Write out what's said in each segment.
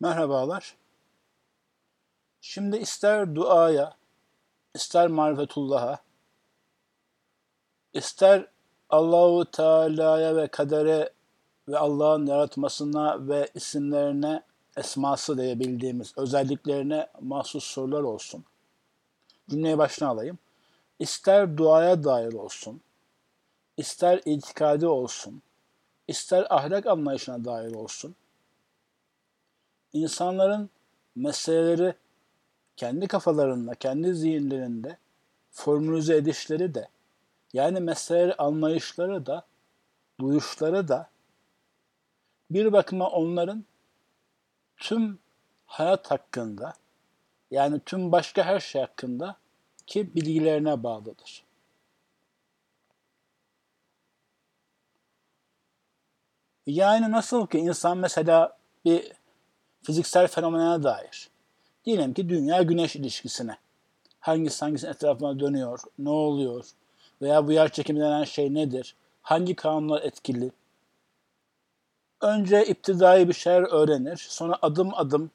Merhabalar. Şimdi ister duaya, ister marifetullah'a, ister Allahu Teala'ya ve kadere ve Allah'ın yaratmasına ve isimlerine esması diye bildiğimiz özelliklerine mahsus sorular olsun. Cümleyi başına alayım. İster duaya dair olsun, ister itikadi olsun, ister ahlak anlayışına dair olsun, insanların meseleleri kendi kafalarında, kendi zihinlerinde formülize edişleri de yani meseleleri anlayışları da duyuşları da bir bakıma onların tüm hayat hakkında yani tüm başka her şey hakkında ki bilgilerine bağlıdır. Yani nasıl ki insan mesela bir fiziksel fenomene dair. Diyelim ki dünya-güneş ilişkisine. Hangisi hangisinin etrafına dönüyor, ne oluyor veya bu yer çekimi denen şey nedir, hangi kanunlar etkili. Önce iptidai bir şeyler öğrenir, sonra adım adım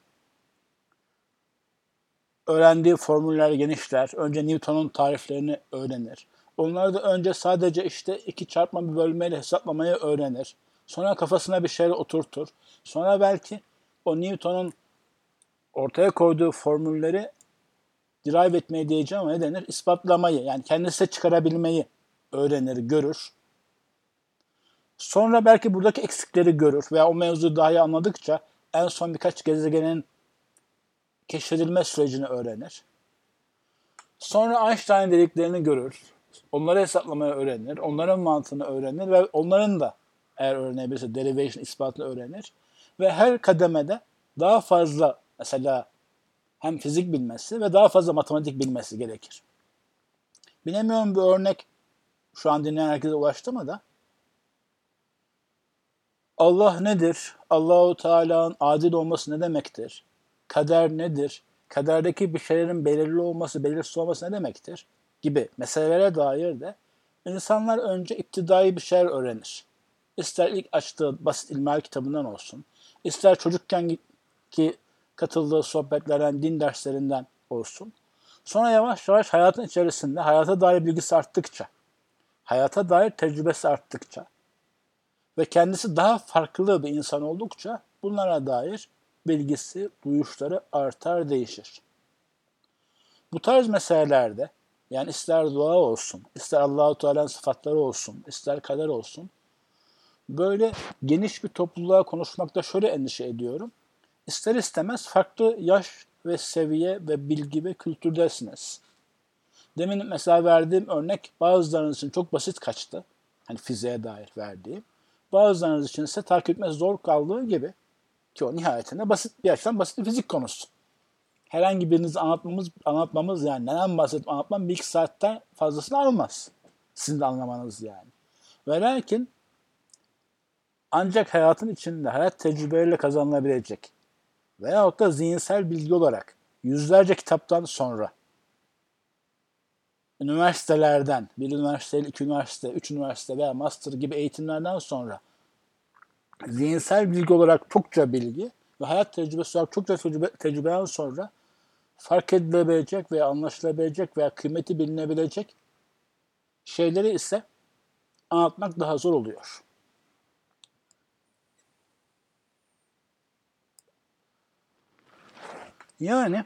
öğrendiği formüller genişler. Önce Newton'un tariflerini öğrenir. Onları da önce sadece işte iki çarpma bir bölmeyle hesaplamayı öğrenir. Sonra kafasına bir şeyler oturtur. Sonra belki o Newton'un ortaya koyduğu formülleri derive etmeyi diyeceğim ama ne denir? İspatlamayı yani kendisi çıkarabilmeyi öğrenir, görür. Sonra belki buradaki eksikleri görür veya o mevzuyu daha iyi anladıkça en son birkaç gezegenin keşfedilme sürecini öğrenir. Sonra Einstein dediklerini görür. Onları hesaplamayı öğrenir. Onların mantığını öğrenir ve onların da eğer öğrenebilirse derivation ispatını öğrenir. Ve her kademede daha fazla mesela hem fizik bilmesi ve daha fazla matematik bilmesi gerekir. Bilemiyorum bir örnek şu an dinleyen herkese ulaştı mı da? Allah nedir? Allahu Teala'nın adil olması ne demektir? Kader nedir? Kaderdeki bir şeylerin belirli olması, belirsiz olması ne demektir? Gibi meselelere dair de insanlar önce iptidai bir şeyler öğrenir. İster ilk açtığı basit ilmihal kitabından olsun, ister çocukken ki katıldığı sohbetlerden, din derslerinden olsun. Sonra yavaş yavaş hayatın içerisinde hayata dair bilgisi arttıkça, hayata dair tecrübesi arttıkça ve kendisi daha farklı bir insan oldukça bunlara dair bilgisi, duyuşları artar, değişir. Bu tarz meselelerde yani ister dua olsun, ister Allahu Teala'nın sıfatları olsun, ister kader olsun böyle geniş bir topluluğa konuşmakta şöyle endişe ediyorum. İster istemez farklı yaş ve seviye ve bilgi ve kültürdesiniz. Demin mesela verdiğim örnek bazılarınız için çok basit kaçtı. Hani fiziğe dair verdiğim. Bazılarınız için ise takip etmesi zor kaldığı gibi ki o nihayetinde basit bir açıdan basit bir fizik konusu. Herhangi birinizi anlatmamız, anlatmamız yani neden bahsedip anlatmam bir iki saatten fazlasını almaz. Sizin de anlamanız yani. Ve lakin ancak hayatın içinde hayat tecrübeleriyle kazanılabilecek veyahut da zihinsel bilgi olarak yüzlerce kitaptan sonra üniversitelerden, bir üniversite, iki üniversite, üç üniversite veya master gibi eğitimlerden sonra zihinsel bilgi olarak çokça bilgi ve hayat tecrübesi olarak çokça tecrübe, tecrübeden sonra fark edilebilecek veya anlaşılabilecek veya kıymeti bilinebilecek şeyleri ise anlatmak daha zor oluyor. Yani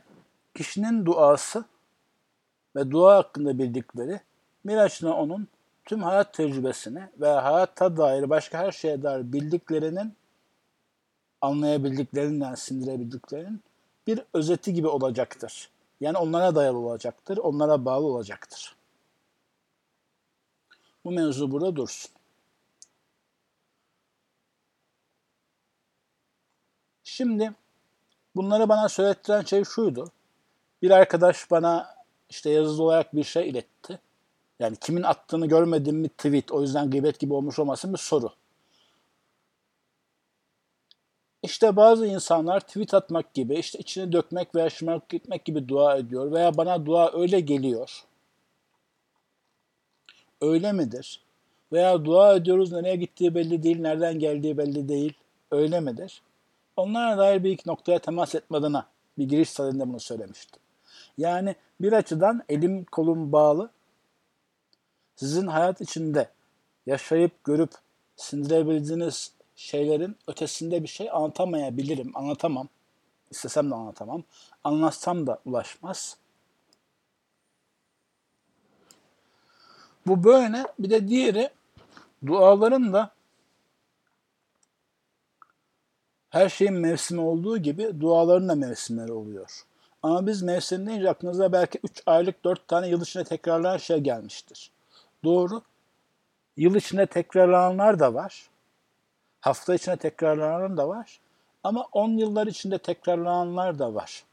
kişinin duası ve dua hakkında bildikleri Miraç'la onun tüm hayat tecrübesini ve hayatta dair başka her şeye dair bildiklerinin anlayabildiklerinden sindirebildiklerinin bir özeti gibi olacaktır. Yani onlara dayalı olacaktır, onlara bağlı olacaktır. Bu mevzu burada dursun. Şimdi bunları bana söylettiren şey şuydu. Bir arkadaş bana işte yazılı olarak bir şey iletti. Yani kimin attığını görmediğim bir tweet. O yüzden gıybet gibi olmuş olmasın bir soru. İşte bazı insanlar tweet atmak gibi, işte içine dökmek veya şımarık gitmek gibi dua ediyor veya bana dua öyle geliyor. Öyle midir? Veya dua ediyoruz nereye gittiği belli değil, nereden geldiği belli değil. Öyle midir? Onlara dair bir iki noktaya temas etme adına bir giriş sadinde bunu söylemiştim. Yani bir açıdan elim kolum bağlı. Sizin hayat içinde yaşayıp görüp sindirebildiğiniz şeylerin ötesinde bir şey anlatamayabilirim, anlatamam. İstesem de anlatamam. Anlatsam da ulaşmaz. Bu böyle. Bir de diğeri duaların da her şeyin mevsimi olduğu gibi duaların da mevsimleri oluyor. Ama biz mevsim deyince aklınıza belki 3 aylık 4 tane yıl içinde tekrarlanan şey gelmiştir. Doğru. Yıl içinde tekrarlananlar da var. Hafta içinde tekrarlanan da var. Ama 10 yıllar içinde tekrarlananlar da var.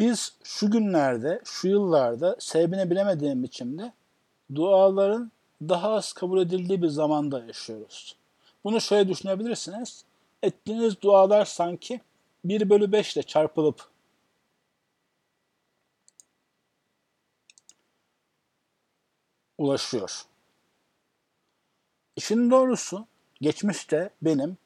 Biz şu günlerde, şu yıllarda sebebini bilemediğim biçimde duaların daha az kabul edildiği bir zamanda yaşıyoruz. Bunu şöyle düşünebilirsiniz. Ettiğiniz dualar sanki 1 bölü 5 ile çarpılıp ulaşıyor. İşin doğrusu geçmişte benim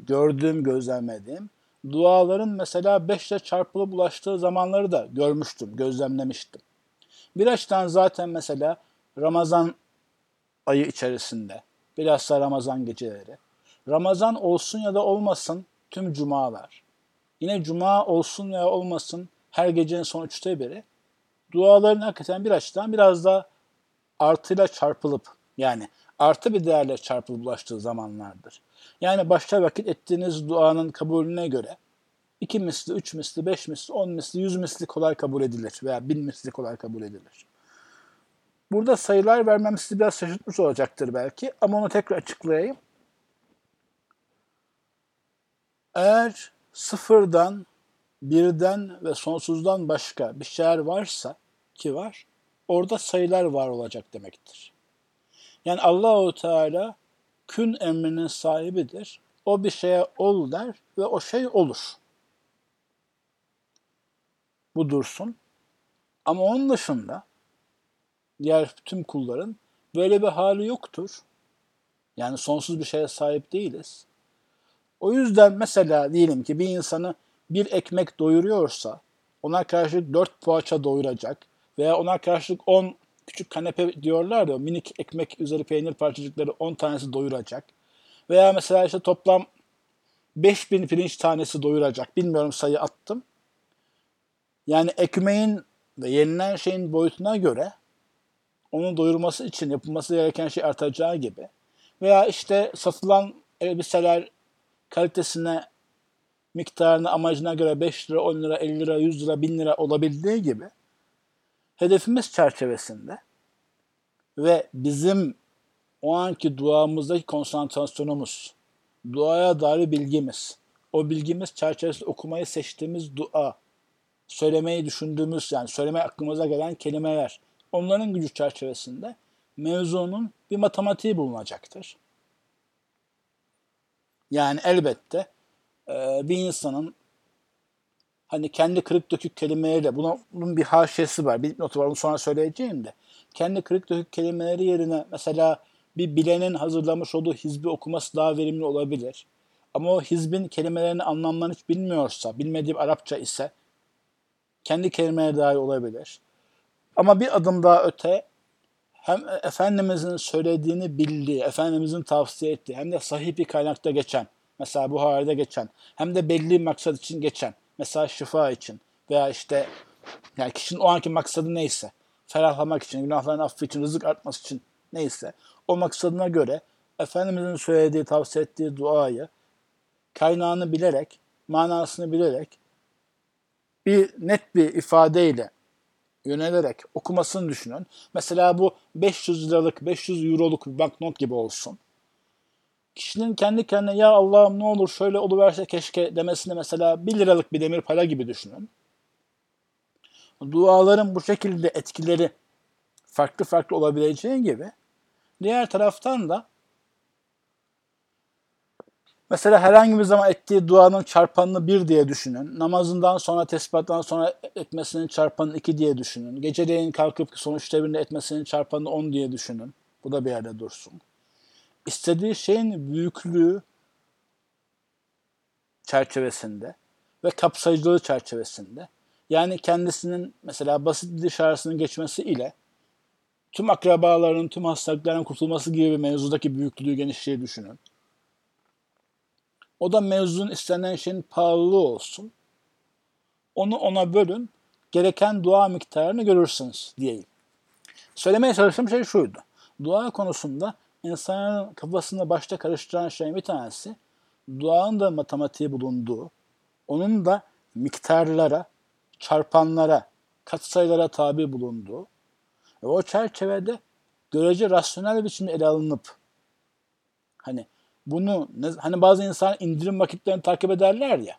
gördüğüm, gözlemlediğim duaların mesela 5 ile çarpılıp ulaştığı zamanları da görmüştüm, gözlemlemiştim. Bir açıdan zaten mesela Ramazan ayı içerisinde, bilhassa Ramazan geceleri, Ramazan olsun ya da olmasın tüm cumalar, yine cuma olsun ya olmasın her gecenin son üçte biri, duaların hakikaten bir açıdan biraz da artıyla çarpılıp yani artı bir değerle çarpılıp ulaştığı zamanlardır. Yani başta vakit ettiğiniz duanın kabulüne göre iki misli, üç misli, beş misli, on misli, yüz misli kolay kabul edilir veya bin misli kolay kabul edilir. Burada sayılar vermem sizi biraz şaşırtmış olacaktır belki ama onu tekrar açıklayayım. Eğer sıfırdan, birden ve sonsuzdan başka bir şeyler varsa ki var, orada sayılar var olacak demektir. Yani Allahu Teala kün emrinin sahibidir. O bir şeye ol der ve o şey olur. Bu dursun. Ama onun dışında diğer tüm kulların böyle bir hali yoktur. Yani sonsuz bir şeye sahip değiliz. O yüzden mesela diyelim ki bir insanı bir ekmek doyuruyorsa ona karşılık dört poğaça doyuracak veya ona karşılık on küçük kanepe diyorlar ya minik ekmek üzeri peynir parçacıkları 10 tanesi doyuracak. Veya mesela işte toplam 5000 pirinç tanesi doyuracak. Bilmiyorum sayı attım. Yani ekmeğin ve yenilen şeyin boyutuna göre onun doyurması için yapılması gereken şey artacağı gibi. Veya işte satılan elbiseler kalitesine, miktarına, amacına göre 5 lira, 10 lira, 50 lira, 100 lira, 1000 lira olabildiği gibi hedefimiz çerçevesinde ve bizim o anki duamızdaki konsantrasyonumuz, duaya dair bilgimiz, o bilgimiz çerçevesinde okumayı seçtiğimiz dua, söylemeyi düşündüğümüz yani söylemeye aklımıza gelen kelimeler, onların gücü çerçevesinde mevzunun bir matematiği bulunacaktır. Yani elbette bir insanın hani kendi kırık dökük kelimeleriyle buna, bunun bir haşiyesi var. Bir notu var onu sonra söyleyeceğim de. Kendi kırık dökük kelimeleri yerine mesela bir bilenin hazırlamış olduğu hizbi okuması daha verimli olabilir. Ama o hizbin kelimelerini anlamlarını hiç bilmiyorsa, bilmediğim Arapça ise kendi kelimeleri dahi olabilir. Ama bir adım daha öte hem Efendimizin söylediğini bildiği, Efendimizin tavsiye ettiği hem de sahih bir kaynakta geçen, mesela Buhari'de geçen, hem de belli maksat için geçen, Mesela şifa için veya işte yani kişinin o anki maksadı neyse ferahlamak için, günahların affı için, rızık artması için neyse o maksadına göre Efendimizin söylediği, tavsiye ettiği duayı kaynağını bilerek, manasını bilerek bir net bir ifadeyle yönelerek okumasını düşünün. Mesela bu 500 liralık, 500 euroluk bir banknot gibi olsun kişinin kendi kendine ya Allah'ım ne olur şöyle oluverse keşke demesini mesela 1 liralık bir demir para gibi düşünün. Duaların bu şekilde etkileri farklı farklı olabileceği gibi diğer taraftan da Mesela herhangi bir zaman ettiği duanın çarpanını bir diye düşünün. Namazından sonra, tesbihattan sonra etmesinin çarpanını iki diye düşünün. Geceleyin kalkıp sonuçta birinde etmesinin çarpanını on diye düşünün. Bu da bir yerde dursun. İstediği şeyin büyüklüğü çerçevesinde ve kapsayıcılığı çerçevesinde yani kendisinin mesela basit bir dışarısının geçmesi ile tüm akrabalarının, tüm hastalıkların kurtulması gibi bir mevzudaki büyüklüğü, genişliği düşünün. O da mevzunun istenen şeyin pahalılığı olsun. Onu ona bölün, gereken dua miktarını görürsünüz diyeyim. Söylemeye çalıştığım şey şuydu. Dua konusunda insanın kafasında başta karıştıran şey bir tanesi, duanın da matematiği bulunduğu, onun da miktarlara, çarpanlara, katsayılara tabi bulunduğu ve o çerçevede görece rasyonel biçimde ele alınıp hani bunu hani bazı insan indirim vakitlerini takip ederler ya.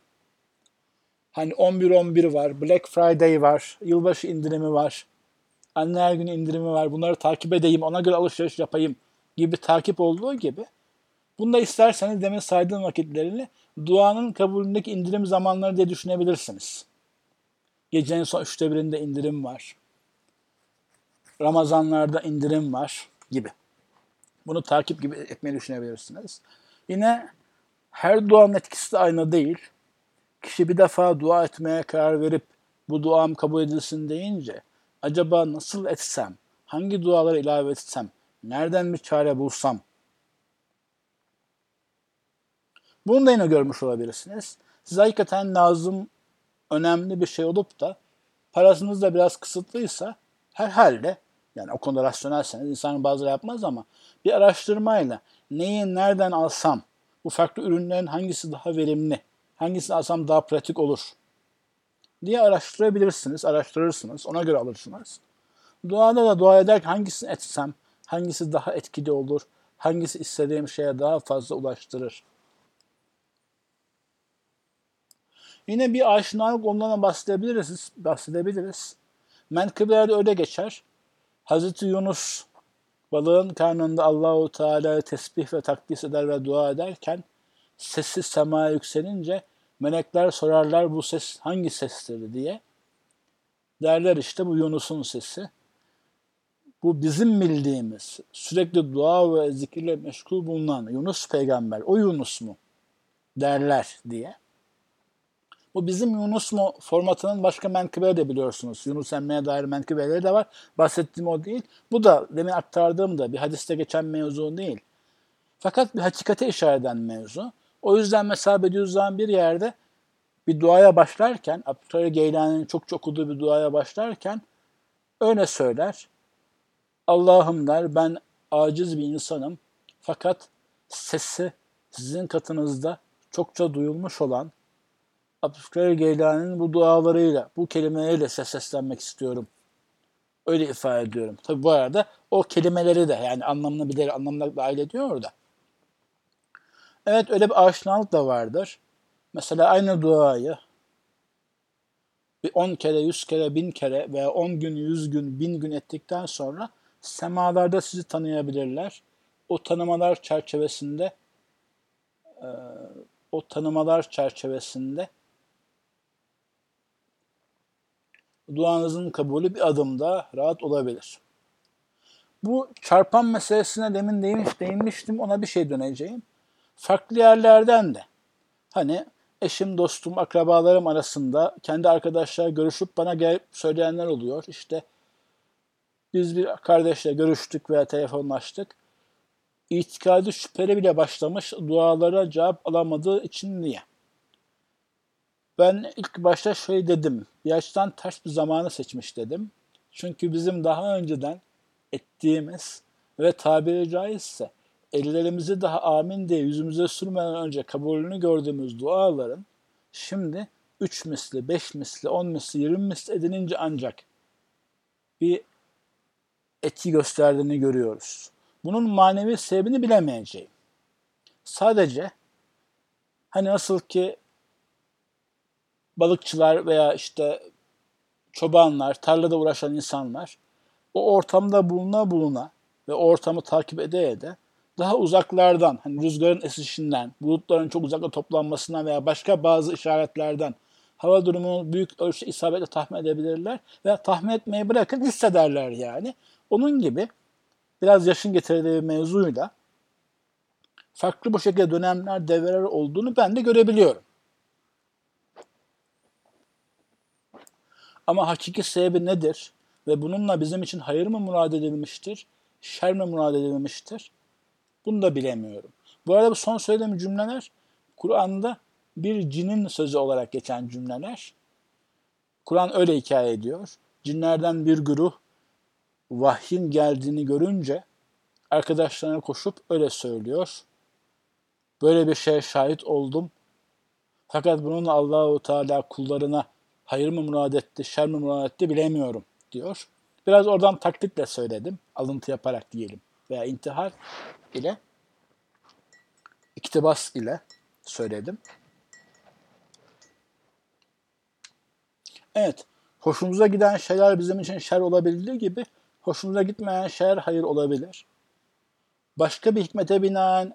Hani 11-11 var, Black Friday var, yılbaşı indirimi var, anneler günü indirimi var. Bunları takip edeyim, ona göre alışveriş yapayım gibi takip olduğu gibi. Bunda isterseniz demin saydığım vakitlerini duanın kabulündeki indirim zamanları diye düşünebilirsiniz. Gecenin son üçte birinde indirim var. Ramazanlarda indirim var gibi. Bunu takip gibi etmeyi düşünebilirsiniz. Yine her duanın etkisi de aynı değil. Kişi bir defa dua etmeye karar verip bu duam kabul edilsin deyince acaba nasıl etsem, hangi duaları ilave etsem, nereden bir çare bulsam? Bunu da yine görmüş olabilirsiniz. Size hakikaten lazım, önemli bir şey olup da parasınız da biraz kısıtlıysa herhalde yani o konuda rasyonelseniz insan bazıları yapmaz ama bir araştırmayla neyi nereden alsam, bu farklı ürünlerin hangisi daha verimli, hangisini alsam daha pratik olur diye araştırabilirsiniz, araştırırsınız, ona göre alırsınız. Duada da dua ederken hangisini etsem, hangisi daha etkili olur, hangisi istediğim şeye daha fazla ulaştırır. Yine bir aşinalık ondan bahsedebiliriz. bahsedebiliriz. Menkıbelerde öyle geçer. Hazreti Yunus balığın karnında Allahu Teala tesbih ve takdis eder ve dua ederken sesi semaya yükselince melekler sorarlar bu ses hangi sestir diye. Derler işte bu Yunus'un sesi. Bu bizim bildiğimiz sürekli dua ve zikirle meşgul bulunan Yunus peygamber o Yunus mu derler diye. Bu bizim Yunus mu formatının başka menkıbeleri de biliyorsunuz. Yunus Emre'ye dair menkıbeleri de var. Bahsettiğim o değil. Bu da demin aktardığım da bir hadiste geçen mevzu değil. Fakat bir hakikate işaret eden mevzu. O yüzden mesela Bediüzzaman bir yerde bir duaya başlarken, Abdülkadir Geylani'nin çok çok okuduğu bir duaya başlarken öyle söyler. Allah'ım der ben aciz bir insanım fakat sesi sizin katınızda çokça duyulmuş olan Abdülkadir Geylani'nin bu dualarıyla, bu kelimeleriyle ses seslenmek istiyorum. Öyle ifade ediyorum. Tabi bu arada o kelimeleri de yani anlamını bilir, anlamına dahil ediyor da. Evet öyle bir aşinalık da vardır. Mesela aynı duayı bir 10 kere, 100 kere, 1000 kere veya 10 gün, 100 gün, 1000 gün ettikten sonra semalarda sizi tanıyabilirler. O tanımalar çerçevesinde o tanımalar çerçevesinde duanızın kabulü bir adım daha rahat olabilir. Bu çarpan meselesine demin değinmiş, değinmiştim ona bir şey döneceğim. Farklı yerlerden de hani eşim, dostum, akrabalarım arasında kendi arkadaşlar görüşüp bana gelip söyleyenler oluyor. İşte biz bir kardeşle görüştük veya telefonlaştık. İtikadi şüpheli bile başlamış dualara cevap alamadığı için niye? Ben ilk başta şey dedim. Açıdan ters bir zamanı seçmiş dedim. Çünkü bizim daha önceden ettiğimiz ve tabiri caizse ellerimizi daha amin diye yüzümüze sürmeden önce kabulünü gördüğümüz duaların şimdi 3 misli, 5 misli, 10 misli, 20 misli edinince ancak bir etki gösterdiğini görüyoruz. Bunun manevi sebebini bilemeyeceğim. Sadece hani nasıl ki balıkçılar veya işte çobanlar, tarlada uğraşan insanlar o ortamda buluna buluna ve ortamı takip ede ede daha uzaklardan, hani rüzgarın esişinden, bulutların çok uzakta toplanmasından veya başka bazı işaretlerden hava durumunu büyük ölçüde isabetle tahmin edebilirler veya tahmin etmeyi bırakın hissederler yani. Onun gibi biraz yaşın getirdiği mevzuyla farklı bu şekilde dönemler, devreler olduğunu ben de görebiliyorum. Ama hakiki sebebi nedir? Ve bununla bizim için hayır mı murad edilmiştir? Şer mi murad edilmiştir? Bunu da bilemiyorum. Bu arada bu son söylediğim cümleler Kur'an'da bir cinin sözü olarak geçen cümleler. Kur'an öyle hikaye ediyor. Cinlerden bir güruh vahyin geldiğini görünce arkadaşlarına koşup öyle söylüyor. Böyle bir şeye şahit oldum. Fakat bunun Allahu Teala kullarına hayır mı murad etti, şer mi murad etti bilemiyorum diyor. Biraz oradan taktikle söyledim. Alıntı yaparak diyelim. Veya intihar ile iktibas ile söyledim. Evet, hoşumuza giden şeyler bizim için şer olabildiği gibi hoşumuza gitmeyen şeyler hayır olabilir. Başka bir hikmete binaen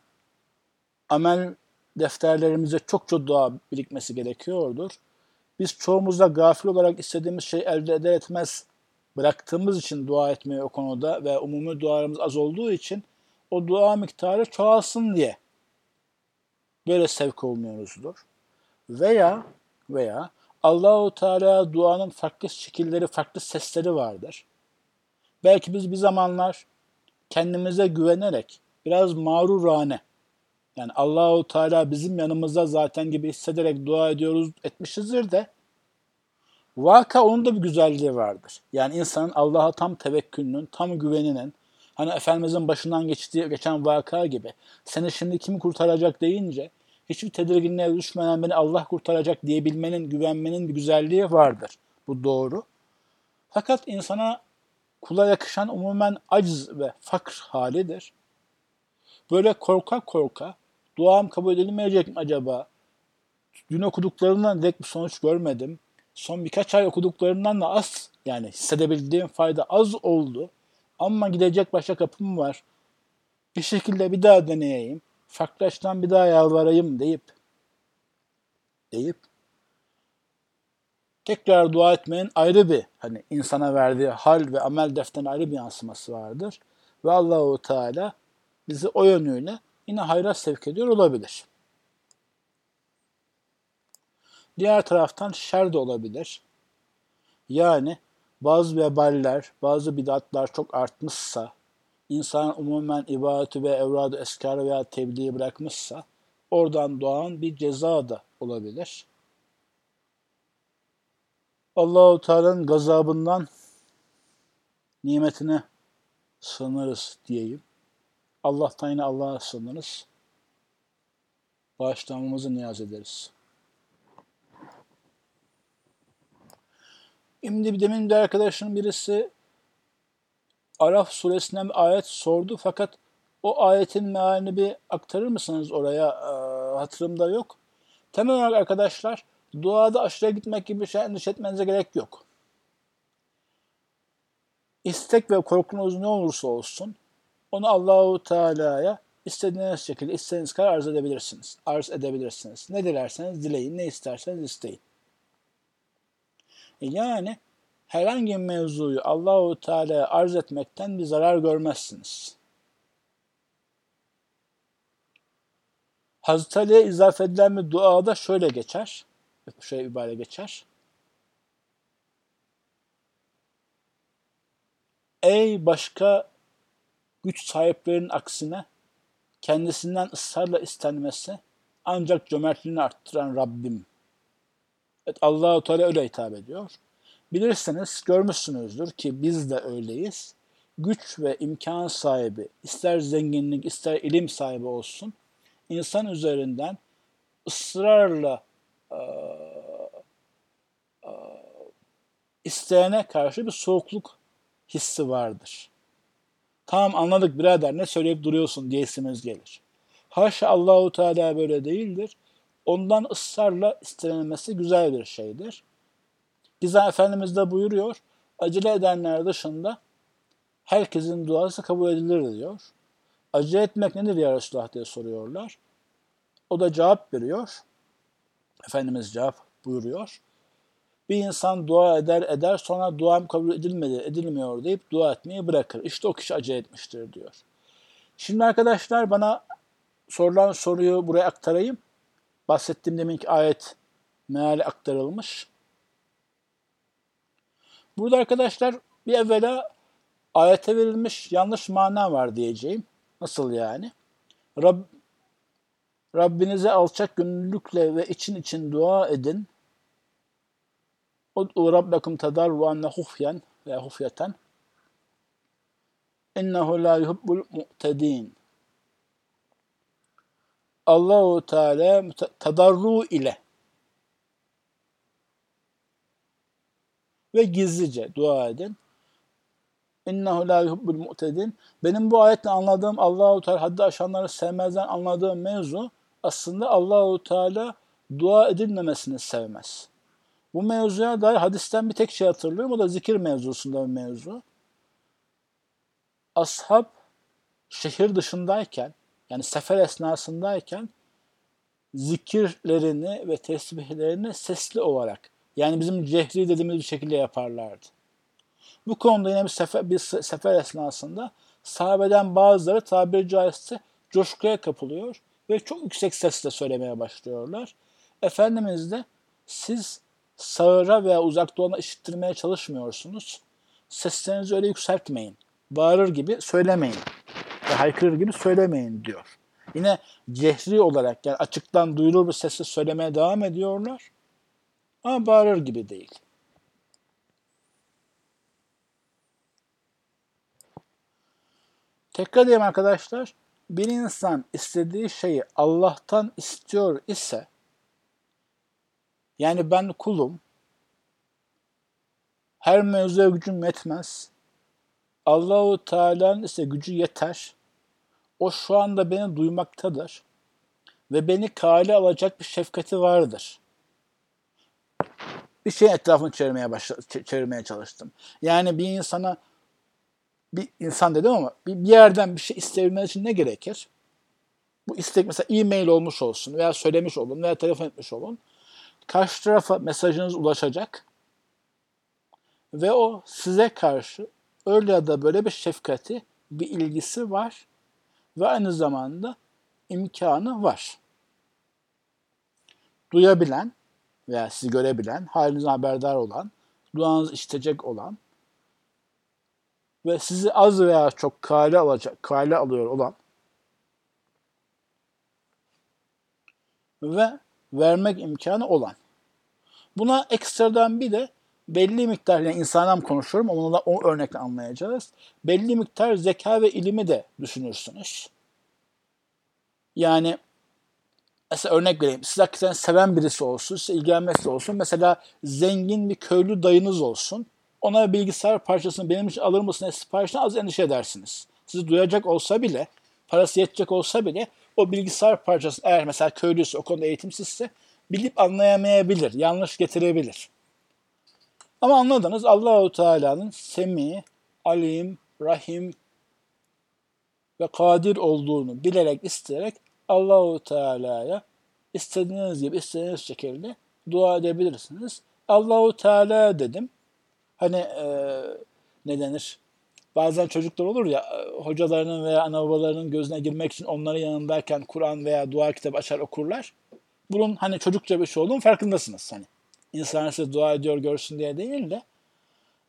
amel defterlerimize çok çok dua birikmesi gerekiyordur. Biz çoğumuzda gafil olarak istediğimiz şey elde eder etmez bıraktığımız için dua etmeyi o konuda ve umumi dualarımız az olduğu için o dua miktarı çoğalsın diye böyle sevk olmuyoruzdur. Veya veya Allahu Teala duanın farklı şekilleri, farklı sesleri vardır. Belki biz bir zamanlar kendimize güvenerek biraz mağrurane yani Allahu Teala bizim yanımızda zaten gibi hissederek dua ediyoruz etmişizdir de vaka onun da bir güzelliği vardır. Yani insanın Allah'a tam tevekkülünün, tam güveninin hani Efendimizin başından geçtiği, geçen vaka gibi seni şimdi kim kurtaracak deyince hiçbir tedirginliğe düşmeden beni Allah kurtaracak diyebilmenin, güvenmenin bir güzelliği vardır. Bu doğru. Fakat insana kula yakışan umumen aciz ve fakr halidir. Böyle korka korka duam kabul edilmeyecek mi acaba? Dün okuduklarından direkt bir sonuç görmedim. Son birkaç ay okuduklarından da az yani hissedebildiğim fayda az oldu. Ama gidecek başka kapım var. Bir şekilde bir daha deneyeyim. Farklı bir daha yalvarayım deyip deyip tekrar dua etmenin ayrı bir hani insana verdiği hal ve amel defterine ayrı bir yansıması vardır. Ve Allahu Teala bizi o yönüyle yine hayra sevk ediyor olabilir. Diğer taraftan şer de olabilir. Yani bazı veballer, bazı bidatlar çok artmışsa, insan umumen ibadeti ve evradu eskarı veya tebliği bırakmışsa, oradan doğan bir ceza da olabilir. Allahu Teala'nın gazabından nimetine sığınırız diyeyim. Allah'tan yine Allah'a sığınırız. Bağışlanmamızı niyaz ederiz. Şimdi demin bir arkadaşın birisi Araf suresinden bir ayet sordu fakat o ayetin mealini bir aktarır mısınız oraya? Ee, hatırımda yok. Temel olarak arkadaşlar duada aşırıya gitmek gibi şey endişe etmenize gerek yok. İstek ve korkunuz ne olursa olsun onu Allahu Teala'ya istediğiniz şekilde istediğiniz kadar arz edebilirsiniz. Arz edebilirsiniz. Ne dilerseniz dileyin, ne isterseniz isteyin. E yani herhangi bir mevzuyu Allahu Teala'ya arz etmekten bir zarar görmezsiniz. Hazreti Ali'ye izafe edilen bir duada şöyle geçer. Şöyle ibare geçer. Ey başka güç sahiplerinin aksine kendisinden ısrarla istenmesi ancak cömertliğini arttıran Rabbim. Evet Allahu Teala öyle hitap ediyor. Bilirsiniz, görmüşsünüzdür ki biz de öyleyiz. Güç ve imkan sahibi, ister zenginlik, ister ilim sahibi olsun, insan üzerinden ısrarla isteyene karşı bir soğukluk hissi vardır. Tamam anladık birader ne söyleyip duruyorsun diyesimiz gelir. Haşa Allahu Teala böyle değildir. Ondan ısrarla istenilmesi güzel bir şeydir. Gizem Efendimiz de buyuruyor, acele edenler dışında herkesin duası kabul edilir diyor. acele etmek nedir ya Resulullah diye soruyorlar. O da cevap veriyor. Efendimiz cevap buyuruyor. Bir insan dua eder eder sonra duam kabul edilmedi, edilmiyor deyip dua etmeyi bırakır. İşte o kişi acele etmiştir diyor. Şimdi arkadaşlar bana sorulan soruyu buraya aktarayım. Bahsettiğim deminki ayet meali aktarılmış. Burada arkadaşlar bir evvela ayete verilmiş yanlış mana var diyeceğim. Nasıl yani? Rab, Rabbinize alçak gönüllülükle ve için için dua edin. Ud'u rabbekum tadarruan ve hufyen ve hufyeten. İnnehu la yuhibbul mu'tedin. Allahu Teala tadarru ile ve gizlice dua edin. İnnehu la yuhibbul mu'tedin. Benim bu ayetle anladığım Allahu Teala haddi aşanları sevmezden anladığım mevzu aslında Allahu Teala dua edilmemesini sevmez. Bu mevzuya dair hadisten bir tek şey hatırlıyorum. O da zikir mevzusunda bir mevzu. Ashab şehir dışındayken yani sefer esnasındayken zikirlerini ve tesbihlerini sesli olarak yani bizim cehri dediğimiz bir şekilde yaparlardı. Bu konuda yine bir sefer, bir sefer esnasında sahabeden bazıları tabiri caizse coşkuya kapılıyor ve çok yüksek sesle söylemeye başlıyorlar. Efendimiz de siz sağıra veya uzakta olana işittirmeye çalışmıyorsunuz. Seslerinizi öyle yükseltmeyin. Bağırır gibi söylemeyin. Ve haykırır gibi söylemeyin diyor. Yine cehri olarak yani açıktan duyulur bir sesle söylemeye devam ediyorlar. Ama bağırır gibi değil. Tekrar edeyim arkadaşlar. Bir insan istediği şeyi Allah'tan istiyor ise yani ben kulum, her mevzuya gücüm yetmez. Allahu Teala'nın ise gücü yeter. O şu anda beni duymaktadır ve beni kale alacak bir şefkati vardır. Bir şey etrafını çevirmeye başladım, çevirmeye çalıştım. Yani bir insana bir insan dedim ama bir, bir yerden bir şey isteyebilmesi için ne gerekir? Bu istek mesela e-mail olmuş olsun veya söylemiş olun veya telefon etmiş olun. Karşı tarafa mesajınız ulaşacak ve o size karşı öyle ya da böyle bir şefkati, bir ilgisi var ve aynı zamanda imkanı var. Duyabilen veya sizi görebilen, halinizden haberdar olan, duanızı işitecek olan ve sizi az veya çok kale alacak, kale alıyor olan ve vermek imkanı olan. Buna ekstradan bir de belli miktar, yani insandan konuşuyorum onu da o örnekle anlayacağız. Belli miktar zeka ve ilimi de düşünürsünüz. Yani mesela örnek vereyim. Siz hakikaten seven birisi olsun, size ilgilenmesi olsun. Mesela zengin bir köylü dayınız olsun. Ona bilgisayar parçasını benim için alır mısın siparişine az endişe edersiniz. Sizi duyacak olsa bile, parası yetecek olsa bile o bilgisayar parçası eğer mesela köylüyse, o konuda eğitimsizse bilip anlayamayabilir, yanlış getirebilir. Ama anladınız Allahu Teala'nın Semi, Alim, Rahim ve Kadir olduğunu bilerek, isteyerek Allahu Teala'ya istediğiniz gibi, istediğiniz şekilde dua edebilirsiniz. Allahu Teala dedim. Hani e, ne denir? Bazen çocuklar olur ya hocalarının veya ana babalarının gözüne girmek için onların yanındayken Kur'an veya dua kitabı açar okurlar. Bunun hani çocukça bir şey olduğunun farkındasınız. Hani insanlar size dua ediyor görsün diye değil de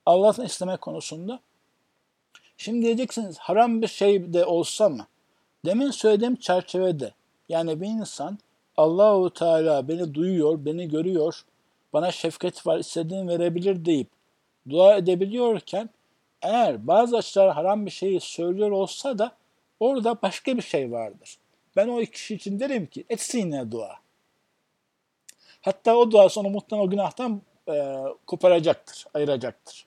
Allah'tan istemek konusunda. Şimdi diyeceksiniz haram bir şey de olsa mı? Demin söylediğim çerçevede yani bir insan Allahu Teala beni duyuyor, beni görüyor, bana şefkat var, istediğini verebilir deyip dua edebiliyorken eğer bazı açılar haram bir şeyi söylüyor olsa da orada başka bir şey vardır. Ben o kişi için derim ki etsin yine dua. Hatta o duası onu muhtemelen o günahtan e, koparacaktır, ayıracaktır.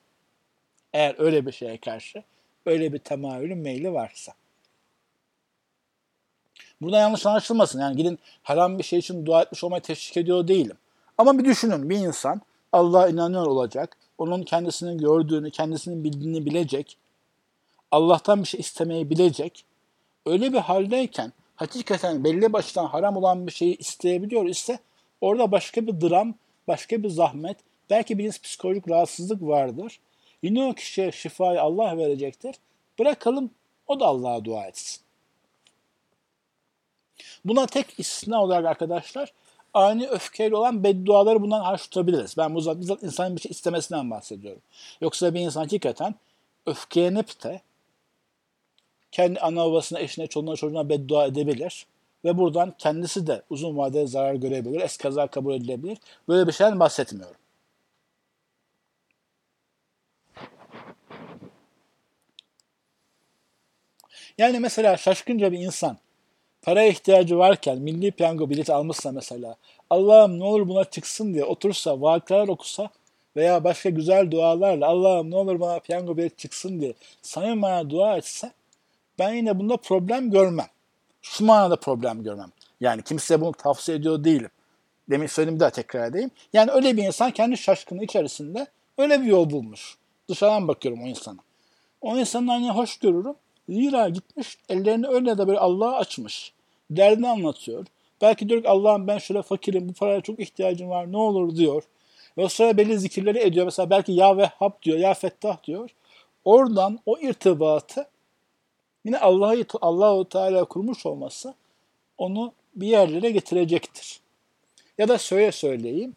Eğer öyle bir şeye karşı öyle bir temayülün meyli varsa. Burada yanlış anlaşılmasın. Yani gidin haram bir şey için dua etmiş olmayı teşvik ediyor değilim. Ama bir düşünün bir insan Allah'a inanıyor olacak. Onun kendisini gördüğünü, kendisinin bildiğini bilecek. Allah'tan bir şey istemeyi bilecek. öyle bir haldeyken hakikaten belli baştan haram olan bir şeyi isteyebiliyor ise orada başka bir dram, başka bir zahmet, belki bir psikolojik rahatsızlık vardır. Yine o kişiye şifayı Allah verecektir. Bırakalım o da Allah'a dua etsin. Buna tek istisna olarak arkadaşlar ani öfkeyle olan bedduaları bundan harç tutabiliriz. Ben bu zat, bizzat insanın bir şey istemesinden bahsediyorum. Yoksa bir insan hakikaten öfkelenip de kendi ana babasına, eşine, çoluğuna, çocuğuna beddua edebilir. Ve buradan kendisi de uzun vadede zarar görebilir, eskaza kabul edilebilir. Böyle bir şeyden bahsetmiyorum. Yani mesela şaşkınca bir insan paraya ihtiyacı varken milli piyango bileti almışsa mesela Allah'ım ne olur buna çıksın diye otursa, vakalar okusa veya başka güzel dualarla Allah'ım ne olur bana piyango bileti çıksın diye samimi bana dua etse ben yine bunda problem görmem. Şu manada problem görmem. Yani kimseye bunu tavsiye ediyor değilim. Demin söylediğimi daha tekrar edeyim. Yani öyle bir insan kendi şaşkınlığı içerisinde öyle bir yol bulmuş. Dışarıdan bakıyorum o insana. O insanın hani hoş görürüm. Zira gitmiş ellerini öyle de böyle Allah'a açmış. Derdini anlatıyor. Belki diyor ki Allah'ım ben şöyle fakirim bu paraya çok ihtiyacım var ne olur diyor. Ve sonra belli zikirleri ediyor. Mesela belki ya Vehhab diyor ya Fettah diyor. Oradan o irtibatı yine Allah'ı Allahu Teala kurmuş olması onu bir yerlere getirecektir. Ya da söyle söyleyeyim.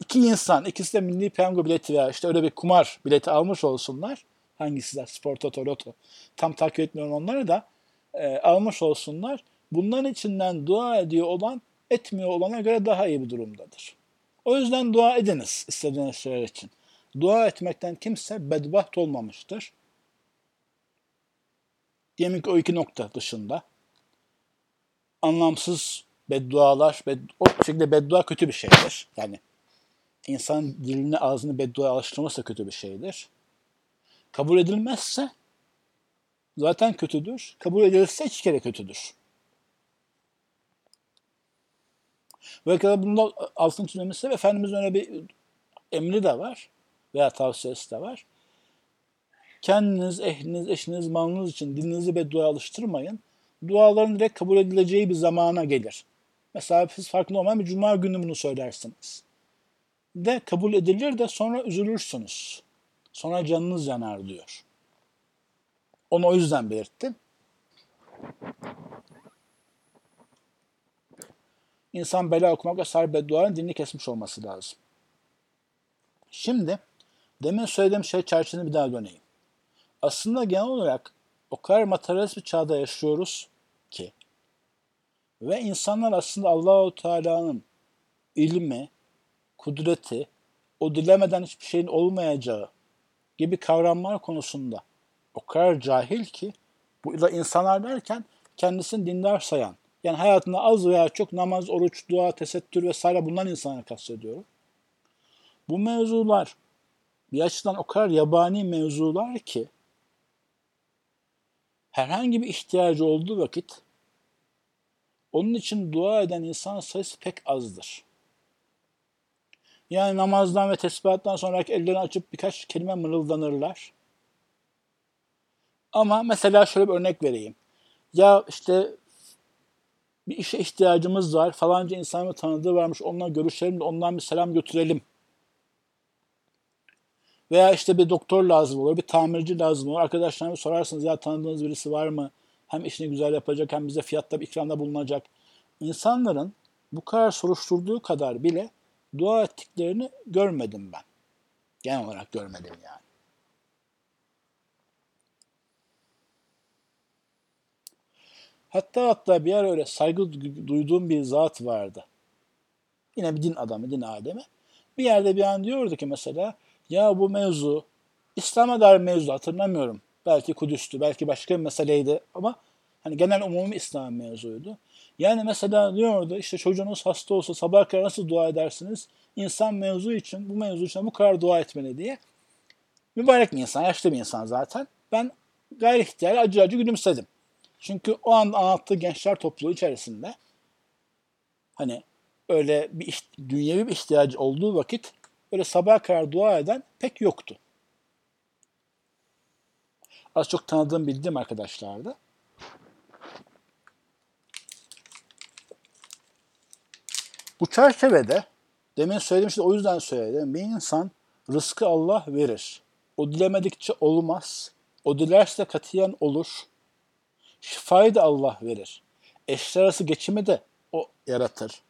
İki insan, ikisi de milli piyango bileti veya işte öyle bir kumar bileti almış olsunlar. Hangisi de spor toto, loto. Tam takip etmiyorum onları da. E, almış olsunlar. Bunların içinden dua ediyor olan etmiyor olana göre daha iyi bir durumdadır. O yüzden dua ediniz istediğiniz şeyler için. Dua etmekten kimse bedbaht olmamıştır. Diyelim ki o iki nokta dışında. Anlamsız beddualar, bed, o şekilde beddua kötü bir şeydir. Yani insan dilini ağzını beddua alıştırması kötü bir şeydir. Kabul edilmezse zaten kötüdür. Kabul edilirse iki kere kötüdür. Ve bunda altın çizmemesi Efendimizin öyle bir emri de var veya tavsiyesi de var. Kendiniz, ehliniz, eşiniz, malınız için dilinizi beddua alıştırmayın. Duaların direkt kabul edileceği bir zamana gelir. Mesela siz farkında olmayan bir cuma günü bunu söylersiniz. De kabul edilir de sonra üzülürsünüz. Sonra canınız yanar diyor. Onu o yüzden belirttim. İnsan bela okumak ve sarı bedduanın dilini kesmiş olması lazım. Şimdi demin söylediğim şey çerçevesine bir daha döneyim. Aslında genel olarak o kadar materyalist bir çağda yaşıyoruz ki ve insanlar aslında Allahu Teala'nın ilmi, kudreti, o dilemeden hiçbir şeyin olmayacağı gibi kavramlar konusunda o kadar cahil ki bu da insanlar derken kendisini dindar sayan, yani hayatında az veya çok namaz, oruç, dua, tesettür vesaire bundan insanları kastediyorum. Bu mevzular bir açıdan o kadar yabani mevzular ki herhangi bir ihtiyacı olduğu vakit onun için dua eden insan sayısı pek azdır. Yani namazdan ve tesbihattan sonra ellerini açıp birkaç kelime mırıldanırlar. Ama mesela şöyle bir örnek vereyim. Ya işte bir işe ihtiyacımız var. Falanca insanı tanıdığı varmış. Onunla görüşelim de ondan bir selam götürelim. Veya işte bir doktor lazım olur, bir tamirci lazım olur. Arkadaşlarına sorarsınız ya tanıdığınız birisi var mı? Hem işini güzel yapacak hem bize fiyatta bir ikramda bulunacak. İnsanların bu kadar soruşturduğu kadar bile dua ettiklerini görmedim ben. Genel olarak görmedim yani. Hatta hatta bir yer öyle saygı duyduğum bir zat vardı. Yine bir din adamı, din alemi. Bir yerde bir an diyordu ki mesela ya bu mevzu İslam'a dair mevzu hatırlamıyorum. Belki Kudüs'tü, belki başka bir meseleydi ama hani genel umumi İslam mevzuydu. Yani mesela diyordu işte çocuğunuz hasta olsa sabah kadar nasıl dua edersiniz? İnsan mevzu için, bu mevzu için bu kadar dua etmeli diye. Mübarek bir insan, yaşlı bir insan zaten. Ben gayri ihtiyar acı acı gülümsedim. Çünkü o an anlattığı gençler topluluğu içerisinde hani öyle bir dünyevi bir ihtiyacı olduğu vakit öyle sabah kadar dua eden pek yoktu. Az çok tanıdığım bildiğim arkadaşlardı. Bu çerçevede demin söylediğim şey o yüzden söyledim. Bir insan rızkı Allah verir. O dilemedikçe olmaz. O dilerse katiyen olur. Şifayı da Allah verir. Eşler arası geçimi de o yaratır.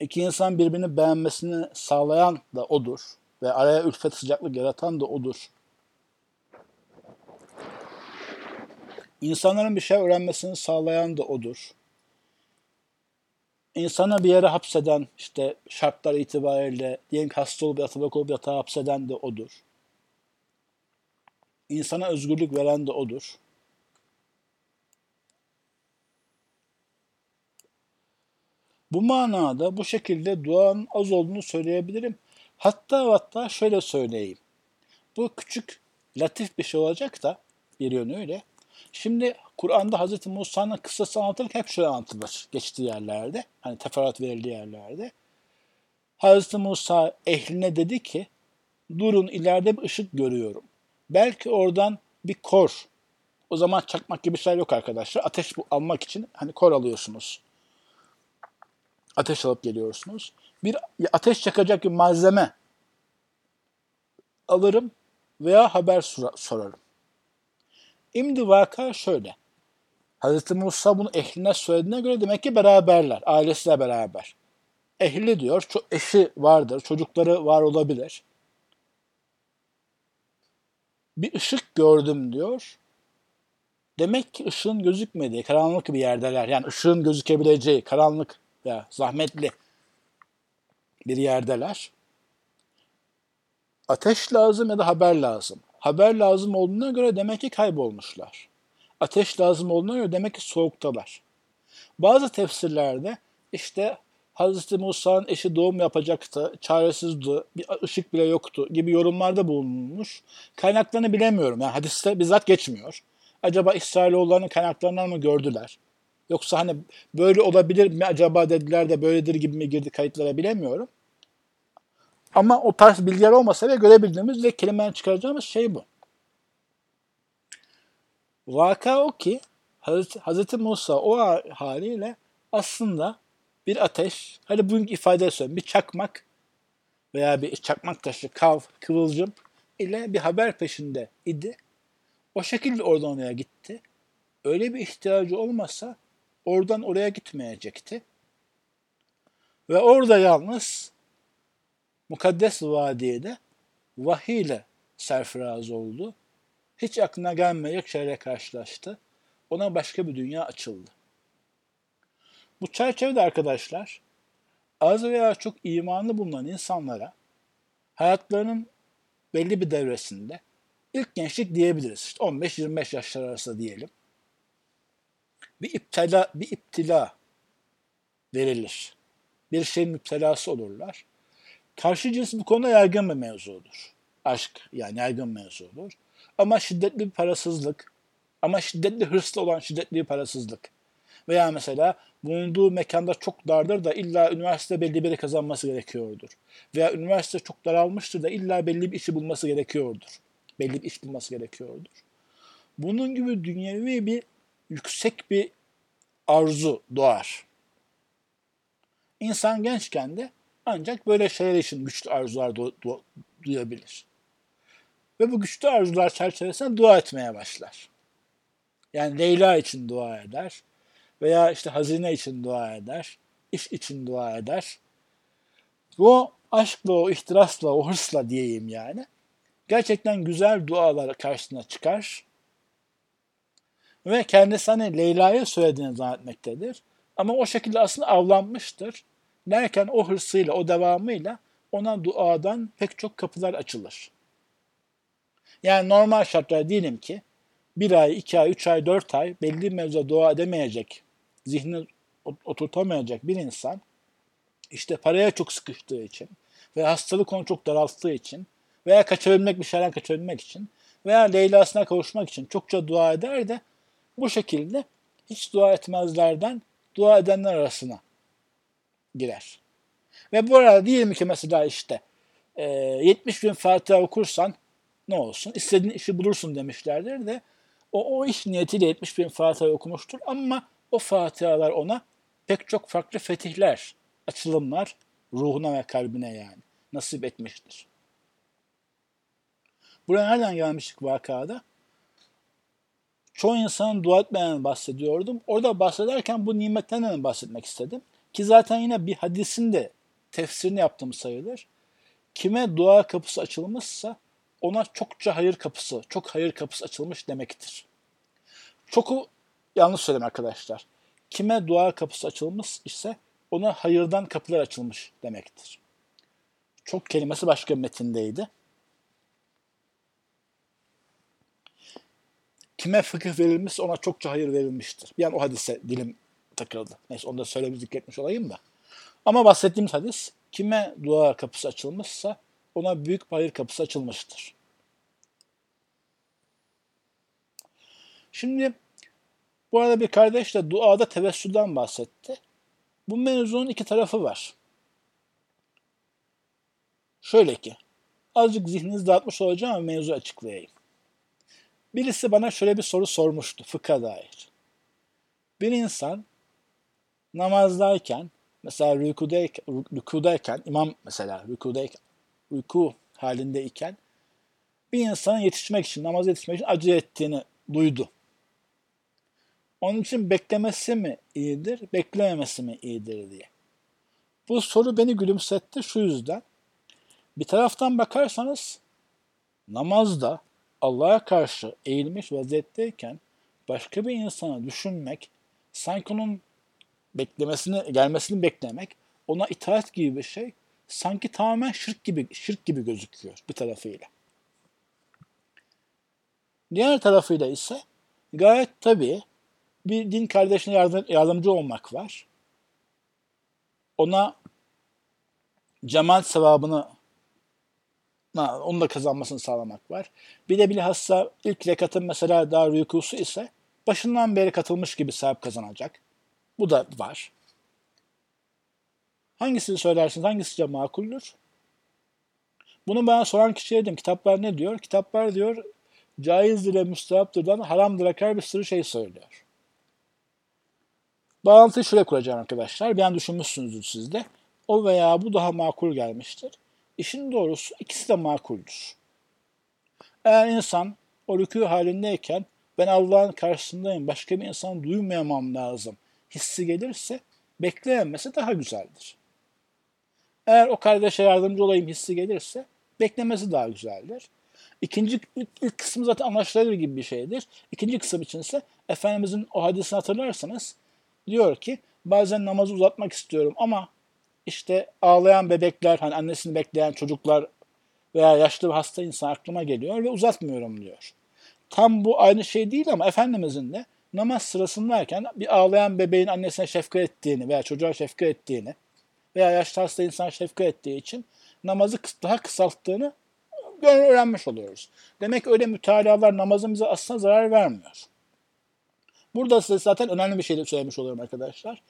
İki insan birbirini beğenmesini sağlayan da odur. Ve araya ülfet sıcaklık yaratan da odur. İnsanların bir şey öğrenmesini sağlayan da odur. İnsana bir yere hapseden, işte şartlar itibariyle diyelim ki hasta olup yatalak olup yatağa hapseden de odur. İnsana özgürlük veren de odur. Bu manada bu şekilde duanın az olduğunu söyleyebilirim. Hatta hatta şöyle söyleyeyim. Bu küçük latif bir şey olacak da bir yönüyle. Şimdi Kur'an'da Hz. Musa'nın kıssası anlatılırken hep şöyle anlatılır geçtiği yerlerde. Hani teferruat verildiği yerlerde. Hz. Musa ehline dedi ki durun ileride bir ışık görüyorum. Belki oradan bir kor. O zaman çakmak gibi şeyler yok arkadaşlar. Ateş bu, almak için hani kor alıyorsunuz. Ateş alıp geliyorsunuz. Bir ateş çakacak bir malzeme alırım veya haber sorarım. İmdi vaka şöyle. Hz. Musa bunu ehline söylediğine göre demek ki beraberler. Ailesiyle beraber. Ehli diyor. Eşi vardır. Çocukları var olabilir. Bir ışık gördüm diyor. Demek ki ışığın gözükmediği, karanlık bir yerdeler. Yani ışığın gözükebileceği, karanlık veya zahmetli bir yerdeler. Ateş lazım ya da haber lazım. Haber lazım olduğuna göre demek ki kaybolmuşlar. Ateş lazım olduğuna göre demek ki soğuktalar. Bazı tefsirlerde işte Hz. Musa'nın eşi doğum yapacaktı, çaresizdi, bir ışık bile yoktu gibi yorumlarda bulunmuş. Kaynaklarını bilemiyorum. Yani hadiste bizzat geçmiyor. Acaba İsrailoğullarının kaynaklarından mı gördüler? Yoksa hani böyle olabilir mi acaba dediler de böyledir gibi mi girdi kayıtlara bilemiyorum. Ama o tarz bilgiler olmasa bile görebildiğimiz ve kelimeden çıkaracağımız şey bu. Vaka o ki Hazreti Musa o haliyle aslında bir ateş, hadi bugünkü ifade söyleyeyim, bir çakmak veya bir çakmak taşı, kav, kıvılcım ile bir haber peşinde idi. O şekilde oradan oraya gitti. Öyle bir ihtiyacı olmasa oradan oraya gitmeyecekti. Ve orada yalnız Mukaddes Vadiye'de vahiy ile serfiraz oldu. Hiç aklına gelmeyecek şeyle karşılaştı. Ona başka bir dünya açıldı. Bu çerçevede arkadaşlar az veya çok imanlı bulunan insanlara hayatlarının belli bir devresinde ilk gençlik diyebiliriz. İşte 15-25 yaşlar arası diyelim. Bir iptila, bir iptila verilir. Bir şeyin müptelası olurlar. Karşı cins bu konuda yaygın bir mevzudur. Aşk yani yaygın mevzudur. Ama şiddetli bir parasızlık, ama şiddetli hırslı olan şiddetli bir parasızlık. Veya mesela bulunduğu mekanda çok dardır da illa üniversite belli bir kazanması gerekiyordur. Veya üniversite çok daralmıştır da illa belli bir işi bulması gerekiyordur. Belli bir iş bulması gerekiyordur. Bunun gibi dünyevi bir yüksek bir arzu doğar. İnsan gençken de ancak böyle şeyler için güçlü arzular du- du- duyabilir. Ve bu güçlü arzular çerçevesinde dua etmeye başlar. Yani Leyla için dua eder veya işte hazine için dua eder, iş için dua eder. Bu aşkla, o ihtirasla, o hırsla diyeyim yani. Gerçekten güzel dualar karşısına çıkar. Ve kendisi hani Leyla'ya söylediğini zannetmektedir. Ama o şekilde aslında avlanmıştır. Derken o hırsıyla, o devamıyla ona duadan pek çok kapılar açılır. Yani normal şartlar diyelim ki bir ay, iki ay, üç ay, dört ay belli mevzuda dua edemeyecek, zihni oturtamayacak bir insan işte paraya çok sıkıştığı için veya hastalık onu çok daralttığı için veya kaçabilmek bir şeyden kaçabilmek için veya Leyla'sına kavuşmak için çokça dua eder de bu şekilde hiç dua etmezlerden dua edenler arasına girer. Ve bu arada diyelim ki mesela işte e, 70 bin Fatiha okursan ne olsun? İstediğin işi bulursun demişlerdir de o, o iş niyetiyle 70 bin Fatiha okumuştur ama o Fatihalar ona pek çok farklı fetihler açılımlar ruhuna ve kalbine yani nasip etmiştir. Buraya nereden gelmiştik vakada? Çoğu insanın dua etmeyen bahsediyordum. Orada bahsederken bu nimetlerden bahsetmek istedim. Ki zaten yine bir hadisin de tefsirini yaptım sayılır. Kime dua kapısı açılmışsa ona çokça hayır kapısı, çok hayır kapısı açılmış demektir. Çoku yanlış söyledim arkadaşlar. Kime dua kapısı açılmış ise ona hayırdan kapılar açılmış demektir. Çok kelimesi başka bir metindeydi. Kime fıkıh verilmişse ona çokça hayır verilmiştir. An o hadise dilim takıldı. Neyse onu da söylemiş zikretmiş olayım da. Ama bahsettiğimiz hadis kime dua kapısı açılmışsa ona büyük hayır kapısı açılmıştır. Şimdi bu arada bir kardeş de duada tevessülden bahsetti. Bu mevzunun iki tarafı var. Şöyle ki, azıcık zihninizi dağıtmış olacağım ama mevzu açıklayayım. Birisi bana şöyle bir soru sormuştu fıkha dair. Bir insan namazdayken, mesela rükudayken, rükudayken imam mesela rükudayken, rüku halindeyken bir insanın yetişmek için, namaza yetişmek için acı ettiğini duydu. Onun için beklemesi mi iyidir, beklememesi mi iyidir diye. Bu soru beni gülümsetti şu yüzden. Bir taraftan bakarsanız namazda Allah'a karşı eğilmiş vaziyetteyken başka bir insanı düşünmek, sanki onun beklemesini, gelmesini beklemek, ona itaat gibi bir şey, sanki tamamen şirk gibi şirk gibi gözüküyor bir tarafıyla. Diğer tarafıyla ise gayet tabii bir din kardeşine yardım, yardımcı olmak var. Ona cemaat sevabını onu da kazanmasını sağlamak var. Bir de bilhassa ilk rekatın mesela daha rükusu ise başından beri katılmış gibi sevap kazanacak. Bu da var. Hangisini söylersiniz? Hangisi makuldür? Bunu bana soran kişiye dedim. Kitaplar ne diyor? Kitaplar diyor caizdir ve müstehaptırdan haramdır akar bir sürü şey söylüyor. Bağlantıyı şöyle kuracağım arkadaşlar. Bir an düşünmüşsünüzdür siz de. O veya bu daha makul gelmiştir. İşin doğrusu ikisi de makuldür. Eğer insan o rükû halindeyken ben Allah'ın karşısındayım, başka bir insan duymayamam lazım hissi gelirse bekleyemesi daha güzeldir. Eğer o kardeşe yardımcı olayım hissi gelirse beklemesi daha güzeldir. İkinci ilk, ilk kısmı zaten anlaşılır gibi bir şeydir. İkinci kısım içinse Efendimizin o hadisini hatırlarsanız diyor ki bazen namazı uzatmak istiyorum ama işte ağlayan bebekler, hani annesini bekleyen çocuklar veya yaşlı hasta insan aklıma geliyor ve uzatmıyorum diyor. Tam bu aynı şey değil ama Efendimizin de namaz sırasındayken bir ağlayan bebeğin annesine şefkat ettiğini veya çocuğa şefkat ettiğini veya yaşlı hasta insan şefkat ettiği için namazı daha kısalttığını öğrenmiş oluyoruz. Demek öyle mütalalar namazın bize aslında zarar vermiyor. Burada size zaten önemli bir şey de söylemiş oluyorum arkadaşlar.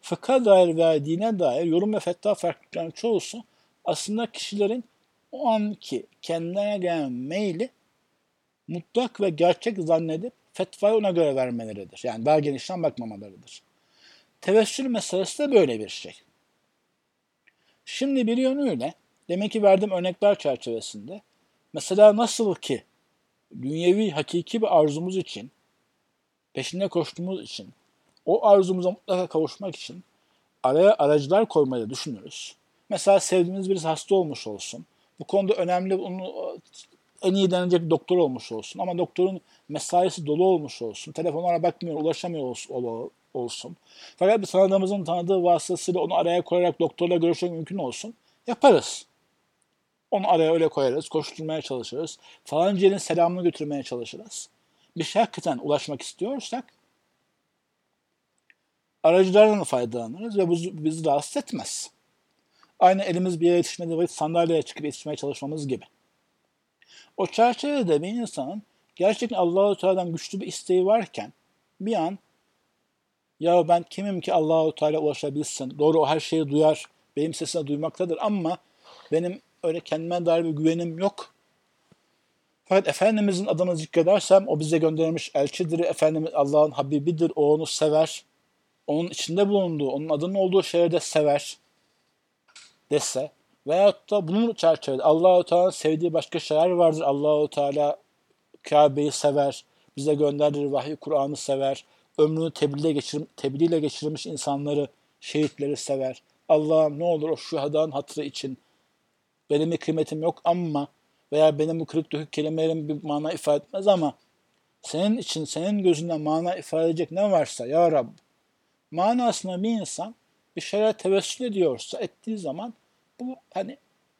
Fıkha dair veya dine dair yorum ve fetva farklılıklarının çoğusu aslında kişilerin o anki kendine gelen meyli mutlak ve gerçek zannedip fetvayı ona göre vermeleridir. Yani daha genişten bakmamalarıdır. Tevessül meselesi de böyle bir şey. Şimdi bir yönüyle demek ki verdiğim örnekler çerçevesinde mesela nasıl ki dünyevi hakiki bir arzumuz için peşinde koştuğumuz için o arzumuza mutlaka kavuşmak için araya aracılar koymayı düşünürüz. Mesela sevdiğimiz birisi hasta olmuş olsun. Bu konuda önemli onu en iyi denecek doktor olmuş olsun. Ama doktorun mesaisi dolu olmuş olsun. Telefonlara bakmıyor, ulaşamıyor olsun. Fakat bir tanıdığımızın tanıdığı vasıtasıyla onu araya koyarak doktorla görüşmek mümkün olsun. Yaparız. Onu araya öyle koyarız, koşturmaya çalışırız. Falan yerin selamını götürmeye çalışırız. Bir şey hakikaten ulaşmak istiyorsak aracılardan faydalanırız ve bu bizi rahatsız etmez. Aynı elimiz bir yere yetişmediği vakit sandalyeye çıkıp yetişmeye çalışmamız gibi. O çerçevede bir insanın gerçekten Allahu Teala'dan güçlü bir isteği varken bir an ya ben kimim ki Allahu Teala ulaşabilsin. Doğru o her şeyi duyar. Benim sesini duymaktadır ama benim öyle kendime dair bir güvenim yok. Fakat Efendimizin adını zikredersem o bize gönderilmiş elçidir. Efendimiz Allah'ın Habibidir. O onu sever onun içinde bulunduğu, onun adının olduğu şehirde sever. dese veyahut da bunun çerçevede Allahu Teala'nın sevdiği başka şeyler vardır. Allahu Teala Kabe'yi sever, bize gönderdiği vahiy Kur'an'ı sever, ömrünü tebliğle, geçir, tebliğle geçirmiş insanları, şehitleri sever. Allah'ım ne olur o şuhadanın hatırı için benim bir kıymetim yok ama veya benim bu kırık dökük kelimelerim bir mana ifade etmez ama senin için, senin gözünden mana ifade edecek ne varsa ya Rab manasına bir insan bir şeyler tevessül ediyorsa ettiği zaman bu hani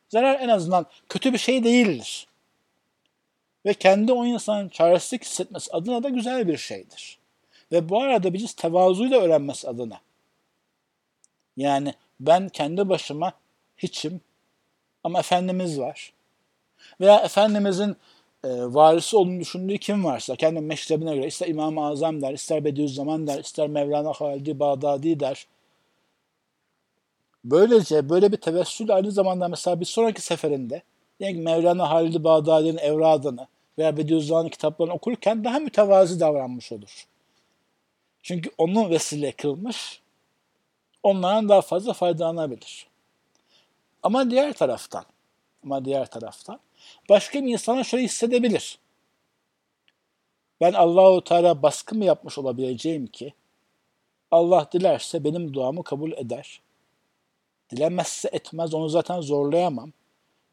zarar en azından kötü bir şey değildir. Ve kendi o insanın çaresizlik hissetmesi adına da güzel bir şeydir. Ve bu arada biz tevazuyla öğrenmesi adına. Yani ben kendi başıma hiçim ama Efendimiz var. Veya Efendimizin e, varisi olduğunu düşündüğü kim varsa kendi meşrebine göre ister İmam-ı Azam der, ister Bediüzzaman der, ister Mevlana Halidi Bağdadi der. Böylece böyle bir tevessül aynı zamanda mesela bir sonraki seferinde yani Mevlana Halidi Bağdadi'nin evradını veya Bediüzzaman'ın kitaplarını okurken daha mütevazi davranmış olur. Çünkü onun vesile kılmış, onlardan daha fazla faydalanabilir. Ama diğer taraftan, ama diğer taraftan başka bir insana şöyle hissedebilir. Ben Allahu Teala baskı mı yapmış olabileceğim ki Allah dilerse benim duamı kabul eder. Dilemezse etmez onu zaten zorlayamam.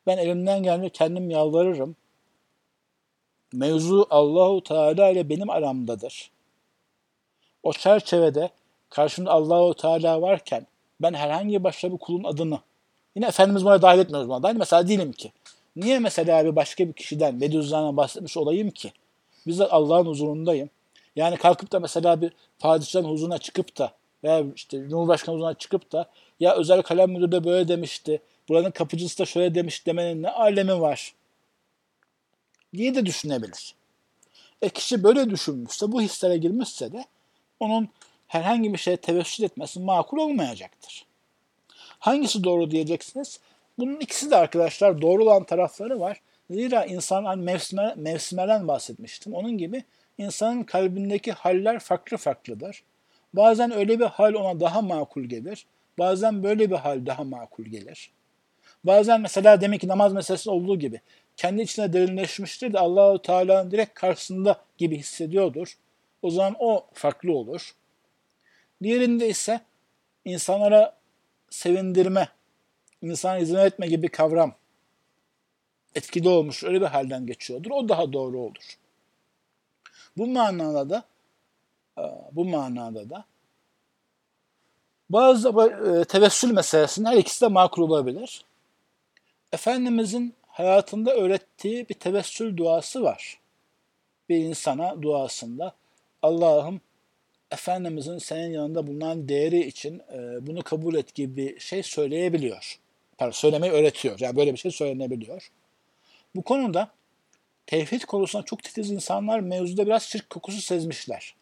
Ben elimden geldiğince kendim yalvarırım. Mevzu Allahu Teala ile benim aramdadır. O çerçevede karşımda Allahu Teala varken ben herhangi başka bir kulun adını yine Efendimiz buna dahil etmiyoruz buna dahil. Mesela değilim ki. Niye mesela bir başka bir kişiden Bediüzzaman'a bahsetmiş olayım ki? Bizzat Allah'ın huzurundayım. Yani kalkıp da mesela bir padişahın huzuruna çıkıp da veya işte Cumhurbaşkanı huzuruna çıkıp da ya özel kalem müdürü de böyle demişti. Buranın kapıcısı da şöyle demiş demenin ne alemi var? diye de düşünebilir. E kişi böyle düşünmüşse, bu hislere girmişse de onun herhangi bir şeye tevessül etmesi makul olmayacaktır. Hangisi doğru diyeceksiniz? Bunun ikisi de arkadaşlar doğru olan tarafları var. Zira insan hani mevsime, mevsimlerden bahsetmiştim. Onun gibi insanın kalbindeki haller farklı farklıdır. Bazen öyle bir hal ona daha makul gelir. Bazen böyle bir hal daha makul gelir. Bazen mesela demek ki namaz meselesi olduğu gibi kendi içine derinleşmiştir de Allahu Teala'nın direkt karşısında gibi hissediyordur. O zaman o farklı olur. Diğerinde ise insanlara sevindirme, insan hizmet etme gibi kavram etkili olmuş, öyle bir halden geçiyordur. O daha doğru olur. Bu manada da bu manada da bazı e, tevessül meselesinde her ikisi de makul olabilir. Efendimizin hayatında öğrettiği bir tevessül duası var. Bir insana duasında Allah'ım Efendimizin senin yanında bulunan değeri için e, bunu kabul et gibi bir şey söyleyebiliyor. Pardon, söylemeyi öğretiyor. Yani böyle bir şey söylenebiliyor. Bu konuda tevhid konusunda çok titiz insanlar mevzuda biraz şirk kokusu sezmişler.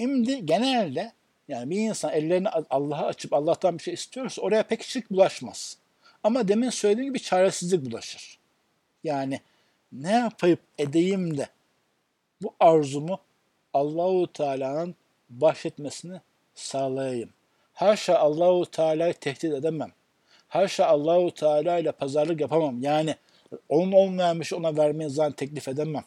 Şimdi genelde yani bir insan ellerini Allah'a açıp Allah'tan bir şey istiyorsa oraya pek şirk bulaşmaz. Ama demin söylediğim gibi çaresizlik bulaşır. Yani ne yapayım edeyim de bu arzumu Allahu Teala'nın bahşetmesini sağlayayım. Haşa Allahu Teala'yı tehdit edemem. Haşa Allahu Teala ile pazarlık yapamam. Yani onun olmayan bir şey ona vermeyi zaten teklif edemem.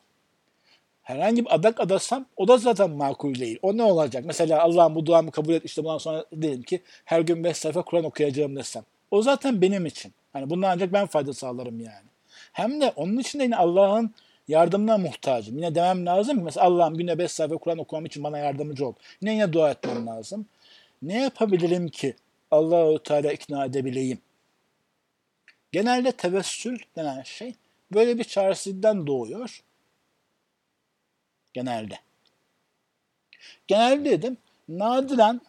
Herhangi bir adak adasam o da zaten makul değil. O ne olacak? Mesela Allah'ım bu duamı kabul et işte bundan sonra diyelim ki her gün 5 sayfa Kur'an okuyacağım desem. O zaten benim için. Hani bundan ancak ben fayda sağlarım yani. Hem de onun için de yine Allah'ın yardımına muhtacım. Yine demem lazım ki mesela Allah'ım günde 5 sayfa Kur'an okumam için bana yardımcı ol. Yine yine dua etmem lazım. Ne yapabilirim ki Allahu Teala ikna edebileyim? Genelde tevessül denen şey böyle bir çaresizlikten doğuyor. Genelde. Genelde dedim nadiren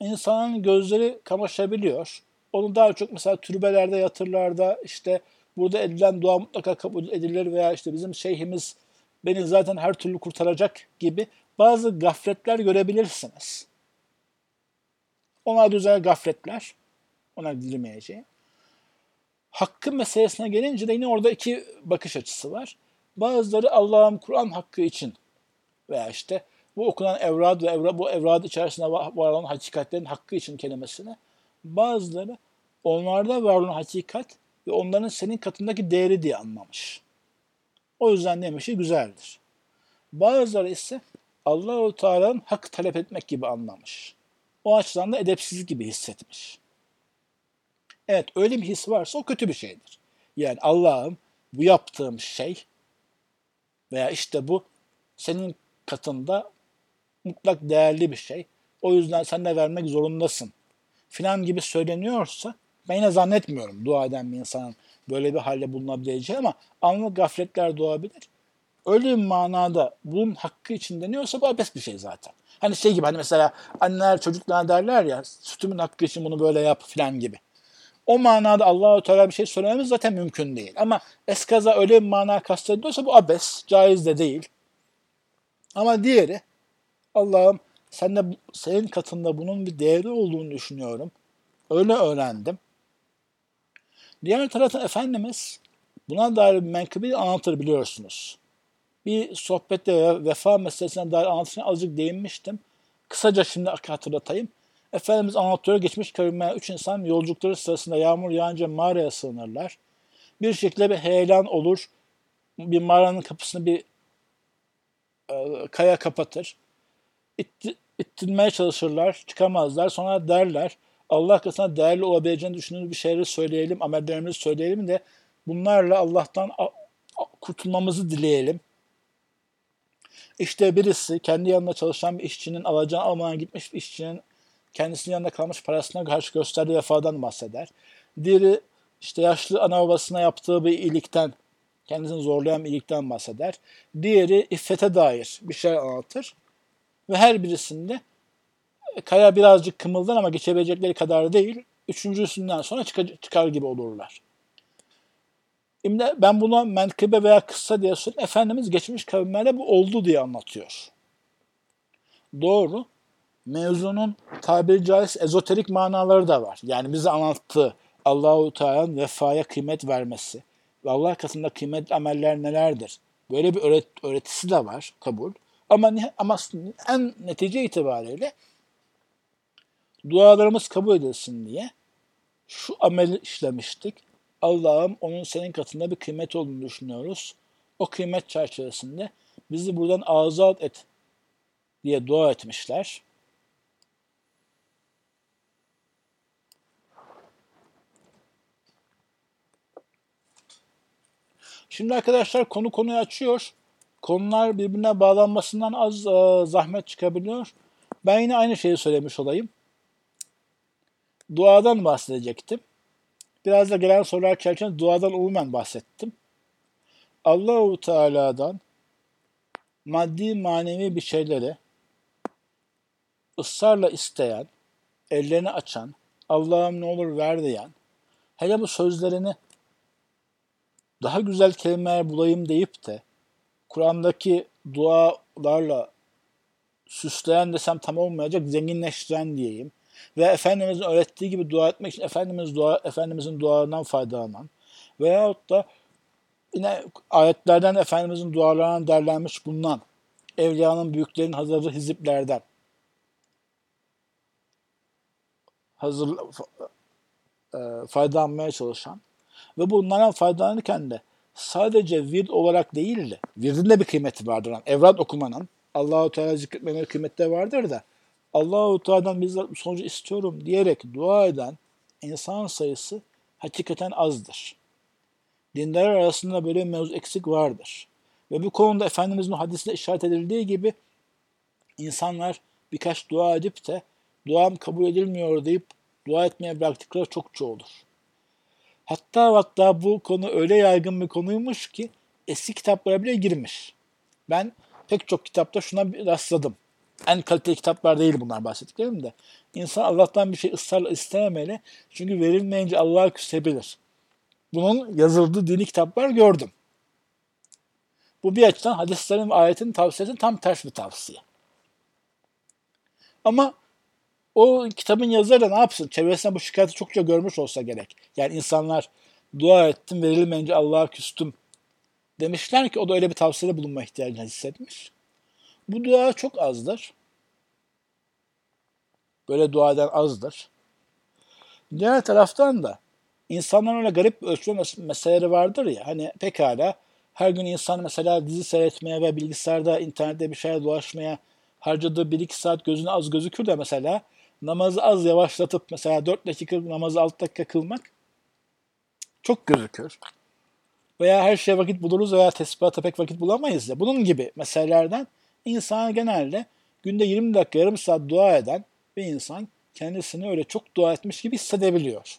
insanın gözleri kamaşabiliyor. Onu daha çok mesela türbelerde, yatırlarda işte burada edilen dua mutlaka kabul edilir veya işte bizim şeyhimiz beni zaten her türlü kurtaracak gibi bazı gafletler görebilirsiniz. Onlar da özel gafletler. Ona girmeyeceğim. Hakkı meselesine gelince de yine orada iki bakış açısı var. Bazıları Allah'ın Kur'an hakkı için veya işte bu okunan evrad ve evra, bu evrad içerisinde var olan hakikatlerin hakkı için kelimesine bazıları onlarda var olan hakikat ve onların senin katındaki değeri diye anlamış. O yüzden demiş ki güzeldir. Bazıları ise Allahu Teala'nın hak talep etmek gibi anlamış. O açıdan da edepsizlik gibi hissetmiş. Evet öyle bir his varsa o kötü bir şeydir. Yani Allah'ım bu yaptığım şey veya işte bu senin katında mutlak değerli bir şey. O yüzden sen de vermek zorundasın filan gibi söyleniyorsa ben yine zannetmiyorum dua eden bir insanın böyle bir halde bulunabileceği ama anlık gafletler doğabilir. Öyle manada bunun hakkı için deniyorsa bu abes bir şey zaten. Hani şey gibi hani mesela anneler çocuklar derler ya sütümün hakkı için bunu böyle yap filan gibi. O manada Allahu Teala bir şey söylememiz zaten mümkün değil. Ama eskaza öyle bir mana kastediyorsa bu abes, caiz de değil. Ama diğeri Allah'ım sen de senin katında bunun bir değeri olduğunu düşünüyorum. Öyle öğrendim. Diğer taraftan Efendimiz buna dair bir menkıbeyi anlatır biliyorsunuz. Bir sohbette vefa meselesine dair anlatısına azıcık değinmiştim. Kısaca şimdi hatırlatayım. Efendimiz anlatıyor geçmiş kavimler üç insan yolculukları sırasında yağmur yağınca mağaraya sığınırlar. Bir şekilde bir heyelan olur. Bir mağaranın kapısını bir kaya kapatır. İtti, ittirmeye çalışırlar, çıkamazlar. Sonra derler Allah katına değerli olabileceğini düşündüğümüz bir şeyleri söyleyelim, amellerimizi söyleyelim de bunlarla Allah'tan kurtulmamızı dileyelim. İşte birisi kendi yanında çalışan bir işçinin alacağını almadan gitmiş bir işçinin kendisinin yanında kalmış parasına karşı gösterdiği vefadan bahseder. Diğeri işte yaşlı ana babasına yaptığı bir iyilikten, kendisini zorlayan bir iyilikten bahseder. Diğeri iffete dair bir şey anlatır. Ve her birisinde kaya birazcık kımıldan ama geçebilecekleri kadar değil. Üçüncüsünden sonra çıkar, çıkar gibi olurlar. Şimdi ben buna menkıbe veya kıssa diye söylüyorum. Efendimiz geçmiş kavimlerde bu oldu diye anlatıyor. Doğru. Mevzunun tabiri caiz ezoterik manaları da var. Yani bize anlattığı Allahu Teala'nın vefaya kıymet vermesi Allah katında kıymetli ameller nelerdir? Böyle bir öğret öğretisi de var kabul. Ama ama en netice itibariyle dualarımız kabul edilsin diye şu ameli işlemiştik. Allah'ım onun senin katında bir kıymet olduğunu düşünüyoruz. O kıymet çerçevesinde bizi buradan azat et diye dua etmişler. Şimdi arkadaşlar konu konuyu açıyor. Konular birbirine bağlanmasından az e, zahmet çıkabiliyor. Ben yine aynı şeyi söylemiş olayım. Duadan bahsedecektim. Biraz da gelen sorular çerçevesinde duadan umumen bahsettim. Allahu Teala'dan maddi manevi bir şeyleri ısrarla isteyen, ellerini açan, Allah'ım ne olur ver diyen, hele bu sözlerini daha güzel kelimeler bulayım deyip de Kur'an'daki dualarla süsleyen desem tam olmayacak, zenginleştiren diyeyim. Ve Efendimizin öğrettiği gibi dua etmek için Efendimiz dua, Efendimizin dualarından faydalanan veyahut da yine ayetlerden Efendimizin dualarından derlenmiş bulunan evliyanın büyüklerin hazırladığı hiziplerden hazır e, faydalanmaya çalışan ve bunlardan faydalanırken de sadece vird olarak değil de virdin de bir kıymeti vardır. Yani evrat okumanın Allahu Teala zikretmenin kıymeti vardır da Allahu Teala'dan bizzat sonucu istiyorum diyerek dua eden insan sayısı hakikaten azdır. Dinler arasında böyle bir mevzu eksik vardır. Ve bu konuda Efendimizin hadisinde işaret edildiği gibi insanlar birkaç dua edip de duam kabul edilmiyor deyip dua etmeye bıraktıkları çokça olur. Hatta hatta bu konu öyle yaygın bir konuymuş ki eski kitaplara bile girmiş. Ben pek çok kitapta şuna rastladım. En kaliteli kitaplar değil bunlar bahsettiklerim de. İnsan Allah'tan bir şey ısrarla istememeli. Çünkü verilmeyince Allah'a küsebilir. Bunun yazıldığı dini kitaplar gördüm. Bu bir açıdan hadislerin ve ayetin tavsiyesi tam ters bir tavsiye. Ama o kitabın yazarı ne yapsın? Çevresinde bu şikayeti çokça görmüş olsa gerek. Yani insanlar dua ettim verilmeyince Allah'a küstüm demişler ki o da öyle bir tavsiyede bulunma ihtiyacını hissetmiş. Bu dua çok azdır. Böyle dua eden azdır. Diğer taraftan da insanların öyle garip ölçme meseleleri vardır ya. Hani pekala her gün insan mesela dizi seyretmeye ve bilgisayarda, internette bir şeyler dolaşmaya harcadığı 1-2 saat gözüne az gözükür de mesela namazı az yavaşlatıp mesela 4 dakika namazı 6 dakika kılmak çok gözükür. Veya her şeye vakit buluruz veya tesbihata pek vakit bulamayız ya. Bunun gibi meselelerden insan genelde günde 20 dakika yarım saat dua eden bir insan kendisini öyle çok dua etmiş gibi hissedebiliyor.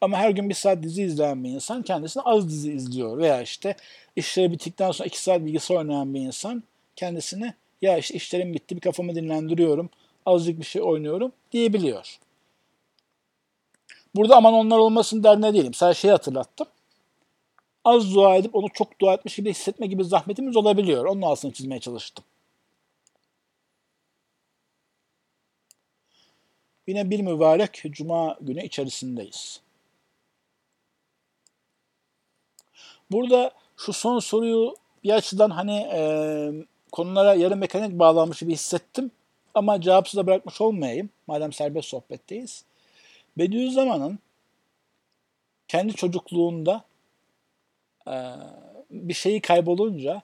Ama her gün bir saat dizi izleyen bir insan kendisini az dizi izliyor. Veya işte işleri bittikten sonra iki saat bilgisayar oynayan bir insan kendisini ya işte işlerim bitti bir kafamı dinlendiriyorum azıcık bir şey oynuyorum diyebiliyor. Burada aman onlar olmasın derdine değilim. Sadece şeyi hatırlattım. Az dua edip onu çok dua etmiş gibi hissetme gibi zahmetimiz olabiliyor. Onun altını çizmeye çalıştım. Yine bir mübarek cuma günü içerisindeyiz. Burada şu son soruyu bir açıdan hani e, konulara yarı mekanik bağlanmış gibi hissettim. Ama cevapsız da bırakmış olmayayım. Madem serbest sohbetteyiz. Bediüzzaman'ın kendi çocukluğunda e, bir şeyi kaybolunca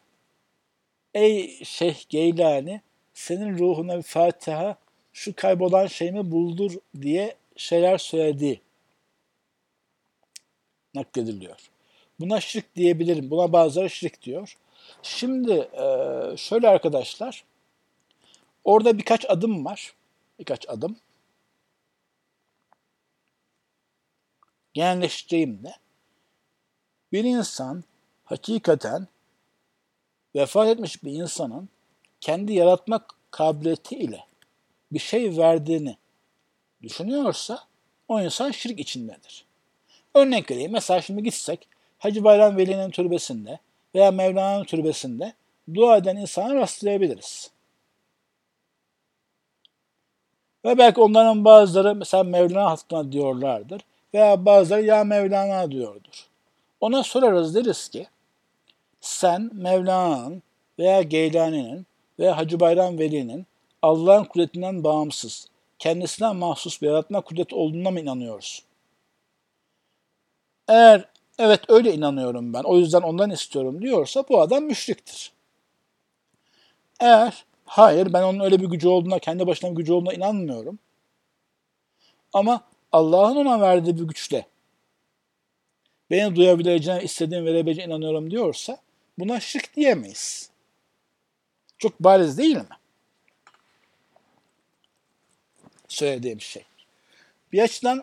Ey Şeyh Geylani senin ruhuna bir Fatiha şu kaybolan şeyimi buldur diye şeyler söylediği naklediliyor. Buna şirk diyebilirim. Buna bazıları şirk diyor. Şimdi e, şöyle arkadaşlar. Orada birkaç adım var. Birkaç adım. Genelleştireyim de. Bir insan hakikaten vefat etmiş bir insanın kendi yaratmak kabiliyeti ile bir şey verdiğini düşünüyorsa o insan şirk içindedir. Örnek vereyim. Mesela şimdi gitsek Hacı Bayram Veli'nin türbesinde veya Mevlana'nın türbesinde dua eden insana rastlayabiliriz. Ve belki onların bazıları mesela Mevlana hakkında diyorlardır veya bazıları ya Mevlana diyordur. Ona sorarız deriz ki sen Mevlana'nın veya Geylani'nin veya Hacı Bayram Veli'nin Allah'ın kudretinden bağımsız, kendisinden mahsus bir yaratma kudreti olduğuna mı inanıyoruz? Eğer evet öyle inanıyorum ben, o yüzden ondan istiyorum diyorsa bu adam müşriktir. Eğer hayır ben onun öyle bir gücü olduğuna, kendi başına bir gücü olduğuna inanmıyorum. Ama Allah'ın ona verdiği bir güçle beni duyabileceğine, istediğim verebileceğine inanıyorum diyorsa buna şirk diyemeyiz. Çok bariz değil mi? Söylediğim şey. Bir açıdan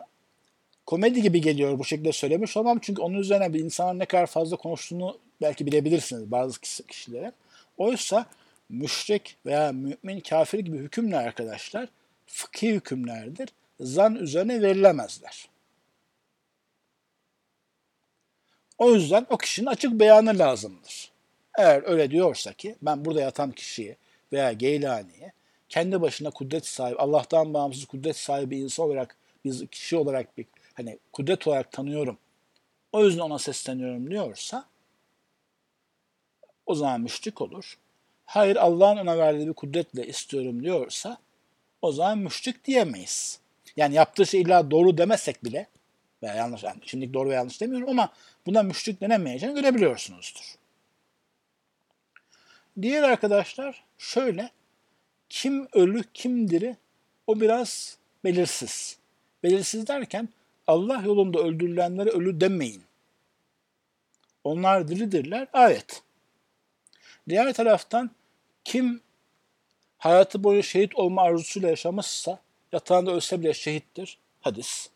komedi gibi geliyor bu şekilde söylemiş olmam. Çünkü onun üzerine bir insanın ne kadar fazla konuştuğunu belki bilebilirsiniz bazı kişilere. Oysa müşrik veya mümin, kafir gibi hükümler arkadaşlar fıkhi hükümlerdir. Zan üzerine verilemezler. O yüzden o kişinin açık beyanı lazımdır. Eğer öyle diyorsa ki ben burada yatan kişiyi veya Geylani'ye kendi başına kudret sahibi, Allah'tan bağımsız kudret sahibi insan olarak, biz kişi olarak bir hani kudret olarak tanıyorum. O yüzden ona sesleniyorum diyorsa o zaman müşrik olur. Hayır Allah'ın ona verdiği bir kudretle istiyorum diyorsa o zaman müşrik diyemeyiz. Yani yaptığı şey illa doğru demesek bile veya yanlış yani şimdi doğru veya yanlış demiyorum ama buna müşrik denemeyeceğini görebiliyorsunuzdur. Diğer arkadaşlar şöyle kim ölü kim diri o biraz belirsiz. Belirsiz derken Allah yolunda öldürülenlere ölü demeyin. Onlar diridirler. Ayet. Diğer taraftan kim hayatı boyu şehit olma arzusuyla yaşamışsa yatağında ölse bile şehittir. Hadis.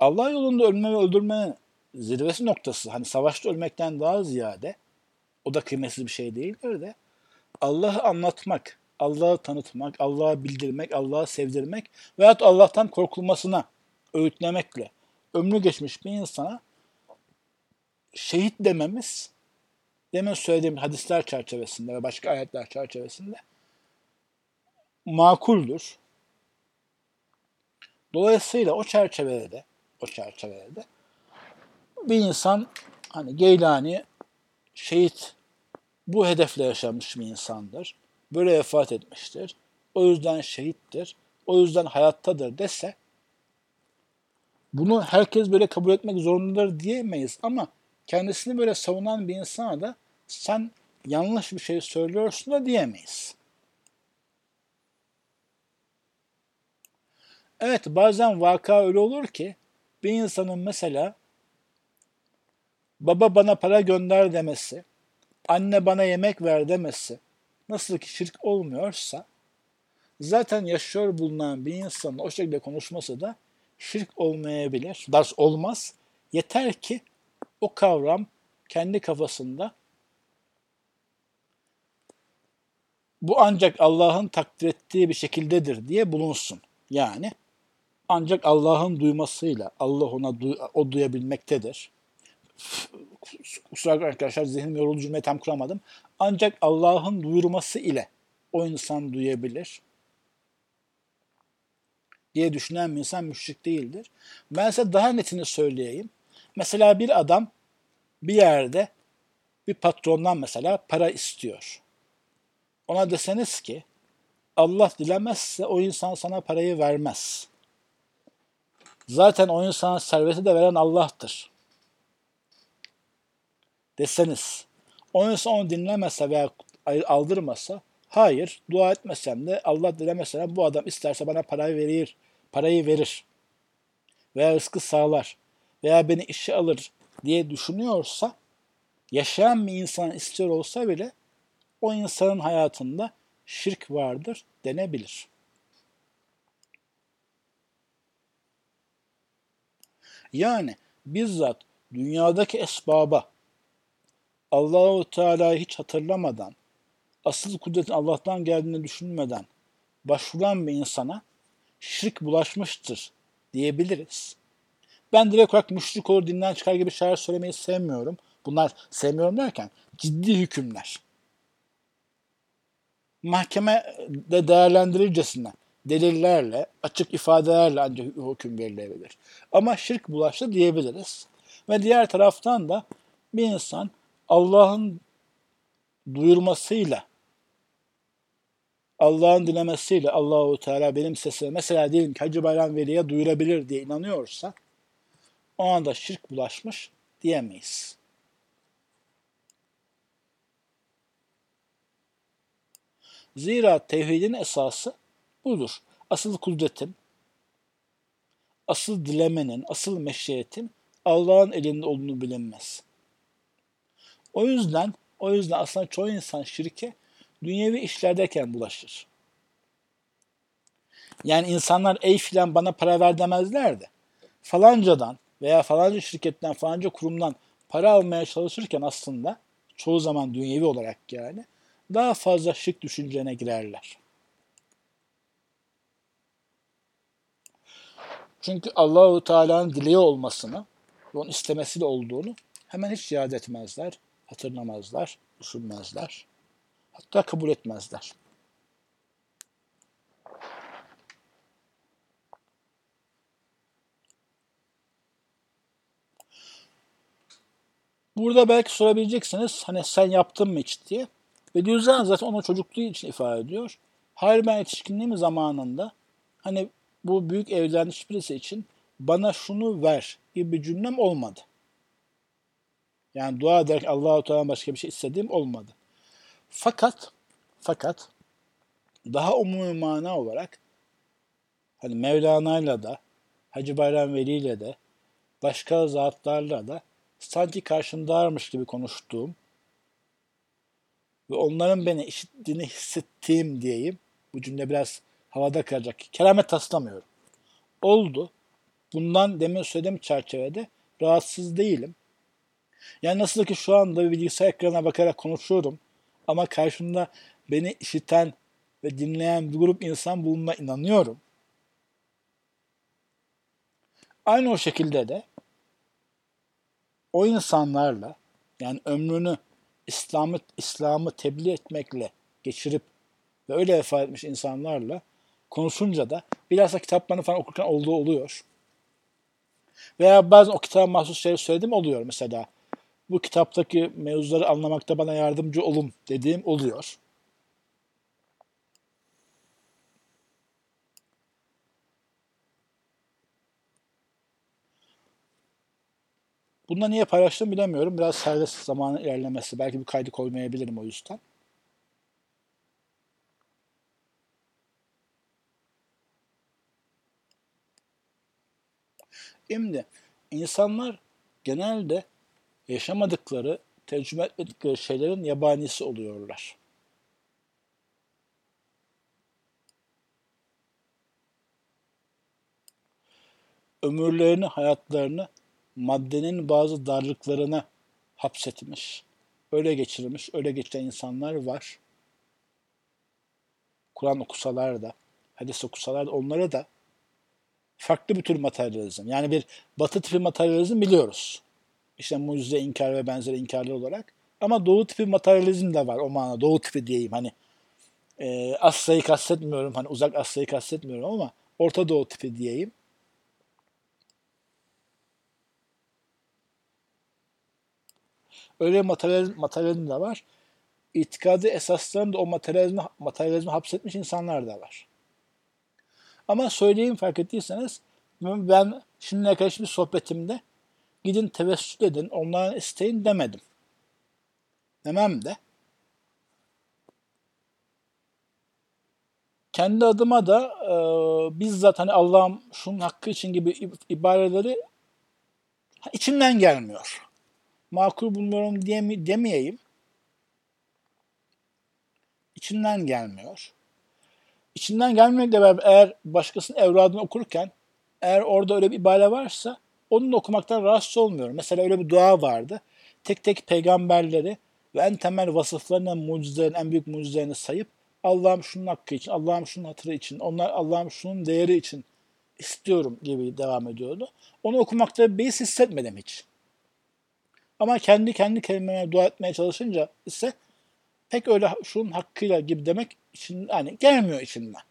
Allah yolunda ölme ve öldürme zirvesi noktası hani savaşta ölmekten daha ziyade o da kıymetsiz bir şey değildir de Allah'ı anlatmak, Allah'ı tanıtmak, Allah'ı bildirmek, Allah'ı sevdirmek veyahut Allah'tan korkulmasına öğütlemekle ömrü geçmiş bir insana şehit dememiz demin söylediğim hadisler çerçevesinde ve başka ayetler çerçevesinde makuldür. Dolayısıyla o çerçevede o çerçevede bir insan hani Geylani şehit bu hedefle yaşamış bir insandır. Böyle vefat etmiştir. o yüzden şehittir, o yüzden hayattadır dese bunu herkes böyle kabul etmek zorundadır diyemeyiz ama kendisini böyle savunan bir insana da sen yanlış bir şey söylüyorsun da diyemeyiz. Evet bazen vaka öyle olur ki bir insanın mesela baba bana para gönder demesi, anne bana yemek ver demesi nasıl ki şirk olmuyorsa zaten yaşıyor bulunan bir insanın o şekilde konuşması da şirk olmayabilir. Ders olmaz. Yeter ki o kavram kendi kafasında bu ancak Allah'ın takdir ettiği bir şekildedir diye bulunsun. Yani ancak Allah'ın duymasıyla Allah ona duy, o duyabilmektedir. Kusura arkadaşlar zihnim yoruldu cümleyi tam kuramadım. Ancak Allah'ın duyurması ile o insan duyabilir diye düşünen bir insan müşrik değildir. Ben size daha netini söyleyeyim. Mesela bir adam bir yerde bir patrondan mesela para istiyor. Ona deseniz ki Allah dilemezse o insan sana parayı vermez. Zaten o insana serveti de veren Allah'tır. Deseniz, o insan onu dinlemezse veya aldırmasa, hayır dua etmesem de Allah dilemese bu adam isterse bana parayı verir, parayı verir veya rızkı sağlar veya beni işe alır diye düşünüyorsa yaşayan bir insan istiyor olsa bile o insanın hayatında şirk vardır denebilir. Yani bizzat dünyadaki esbaba Allahu Teala'yı hiç hatırlamadan, asıl kudretin Allah'tan geldiğini düşünmeden başvuran bir insana şirk bulaşmıştır diyebiliriz. Ben direkt olarak müşrik olur dinden çıkar gibi şeyler söylemeyi sevmiyorum. Bunlar sevmiyorum derken ciddi hükümler. Mahkemede değerlendirircesine delillerle, açık ifadelerle ancak hüküm verilebilir. Ama şirk bulaştı diyebiliriz. Ve diğer taraftan da bir insan Allah'ın duyurmasıyla Allah'ın dilemesiyle Allahu Teala benim sesimi mesela diyelim ki Hacı Bayram Veli'ye duyurabilir diye inanıyorsa o anda şirk bulaşmış diyemeyiz. Zira tevhidin esası budur. Asıl kudretin, asıl dilemenin, asıl meşiyetin Allah'ın elinde olduğunu bilinmez. O yüzden, o yüzden aslında çoğu insan şirke dünyevi işlerdeyken bulaşır. Yani insanlar ey filan bana para ver demezler de falancadan veya falanca şirketten falanca kurumdan para almaya çalışırken aslında çoğu zaman dünyevi olarak yani daha fazla şirk düşüncene girerler. Çünkü Allahu Teala'nın dileği olmasını onun istemesiyle olduğunu hemen hiç iade etmezler, hatırlamazlar, düşünmezler. Hatta kabul etmezler. Burada belki sorabileceksiniz hani sen yaptın mı hiç diye. Ve Bediüzzaman zaten onu çocukluğu için ifade ediyor. Hayır ben yetişkinliğim zamanında hani bu büyük evlenmiş birisi için bana şunu ver gibi bir cümlem olmadı. Yani dua ederek Allahu Teala başka bir şey istediğim olmadı. Fakat fakat daha umumi mana olarak hani Mevlana'yla da Hacı Bayram Veli ile de başka zatlarla da sanki karşımdaymış gibi konuştuğum ve onların beni işittiğini hissettiğim diyeyim. Bu cümle biraz havada kalacak. Keramet taslamıyorum. Oldu. Bundan demin söylediğim çerçevede rahatsız değilim. Yani nasıl ki şu anda bir bilgisayar ekranına bakarak konuşuyorum ama karşımda beni işiten ve dinleyen bir grup insan bulunma inanıyorum. Aynı o şekilde de o insanlarla yani ömrünü İslam'ı İslam'ı tebliğ etmekle geçirip ve öyle vefat etmiş insanlarla konuşunca da bilhassa kitaplarını falan okurken olduğu oluyor. Veya bazen o kitaba mahsus şeyler söylediğim oluyor mesela bu kitaptaki mevzuları anlamakta bana yardımcı olun dediğim oluyor. Bunu niye paylaştım bilemiyorum. Biraz serbest zamanın ilerlemesi. Belki bir kaydı koymayabilirim o yüzden. Şimdi insanlar genelde yaşamadıkları, tecrübe etmedikleri şeylerin yabanisi oluyorlar. Ömürlerini, hayatlarını maddenin bazı darlıklarına hapsetmiş, öyle geçirmiş, öyle geçiren insanlar var. Kur'an okusalar da, hadis okusalar da onlara da farklı bir tür materyalizm. Yani bir batı tipi materyalizm biliyoruz. İşte mucize inkar ve benzeri inkarlı olarak. Ama doğu tipi materyalizm de var o manada. Doğu tipi diyeyim hani. E, Asya'yı kastetmiyorum. Hani uzak Asya'yı kastetmiyorum ama Orta Doğu tipi diyeyim. Öyle materyalizm, materyalizm de var. İtikadi esaslarında o materyalizmi, materyalizmi hapsetmiş insanlar da var. Ama söyleyeyim fark ettiyseniz ben şimdiye kadar bir sohbetimde gidin tevessül edin, onların isteyin demedim. Demem de. Kendi adıma da e, bizzat hani Allah'ım şunun hakkı için gibi ibareleri içimden gelmiyor. Makul bulmuyorum diye, demeyeyim. İçimden gelmiyor içinden gelmekle beraber eğer başkasının evradını okurken eğer orada öyle bir ibare varsa onun okumaktan rahatsız olmuyorum. Mesela öyle bir dua vardı. Tek tek peygamberleri ve en temel vasıflarından mucizelerin, en büyük mucizelerini sayıp Allah'ım şunun hakkı için, Allah'ım şunun hatırı için, onlar Allah'ım şunun değeri için istiyorum gibi devam ediyordu. Onu okumakta beis hissetmedim hiç. Ama kendi kendi kelimeme dua etmeye çalışınca ise pek öyle şunun hakkıyla gibi demek için hani gelmiyor içinden.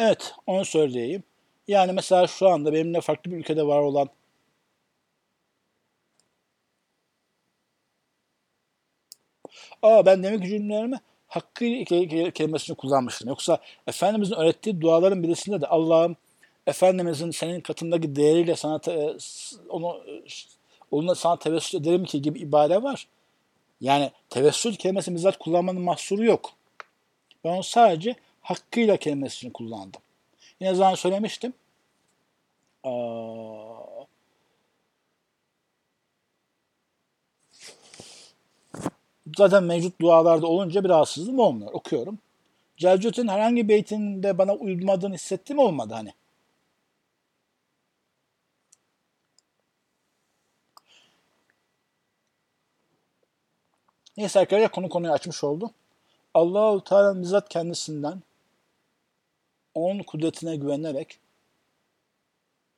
Evet, onu söyleyeyim. Yani mesela şu anda benimle farklı bir ülkede var olan Aa ben demek cümlelerimi hakkı kelimesini kullanmıştım. Yoksa Efendimizin öğrettiği duaların birisinde de Allah'ım Efendimizin senin katındaki değeriyle sana te, onu onunla sana tevessül ederim ki gibi ibare var. Yani tevessül kelimesi bizzat kullanmanın mahsuru yok. Ben onu sadece hakkıyla kelimesini kullandım. Yine zaman söylemiştim. Aa, zaten mevcut dualarda olunca bir rahatsızlığım olmuyor. Okuyorum. Celcut'un herhangi bir beytinde bana uymadığını hissettim olmadı hani. Neyse arkadaşlar konu konuyu açmış oldu. Allahu Teala bizzat kendisinden onun kudretine güvenerek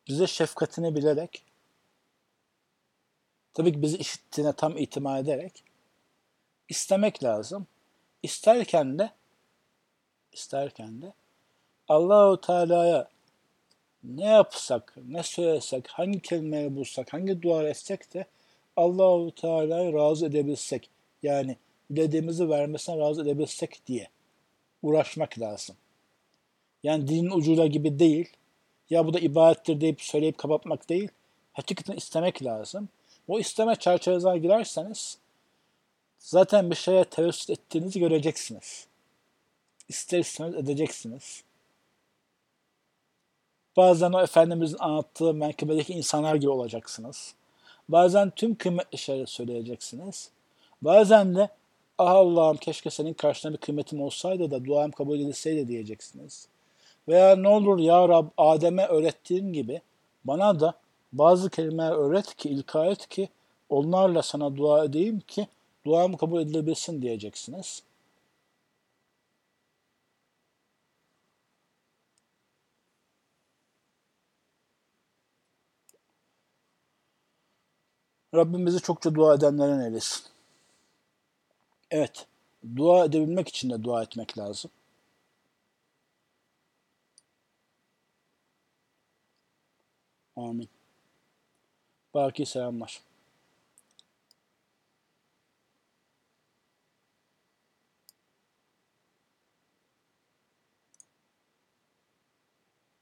bize şefkatini bilerek tabii ki bizi işittiğine tam itimat ederek istemek lazım. İsterken de isterken de Allahu Teala'ya ne yapsak, ne söylesek, hangi kelimeyi bulsak, hangi dua etsek de Allahu Teala'yı razı edebilsek, yani dediğimizi vermesine razı edebilsek diye uğraşmak lazım. Yani dinin ucuyla gibi değil, ya bu da ibadettir deyip söyleyip kapatmak değil, hakikaten istemek lazım. O isteme çerçevesine girerseniz zaten bir şeye tevessül ettiğinizi göreceksiniz. İster istemez edeceksiniz. Bazen o Efendimizin anlattığı menkıbedeki insanlar gibi olacaksınız. Bazen tüm kıymetli şeyleri söyleyeceksiniz. Bazen de ah Allah'ım keşke senin karşına bir kıymetim olsaydı da duam kabul edilseydi diyeceksiniz. Veya ne olur ya Rab Adem'e öğrettiğin gibi bana da bazı kelimeler öğret ki, ilka et ki onlarla sana dua edeyim ki duam kabul edilebilsin diyeceksiniz. Rabbim bizi çokça dua edenlerden eylesin. Evet, dua edebilmek için de dua etmek lazım. Amin. Baki selamlar.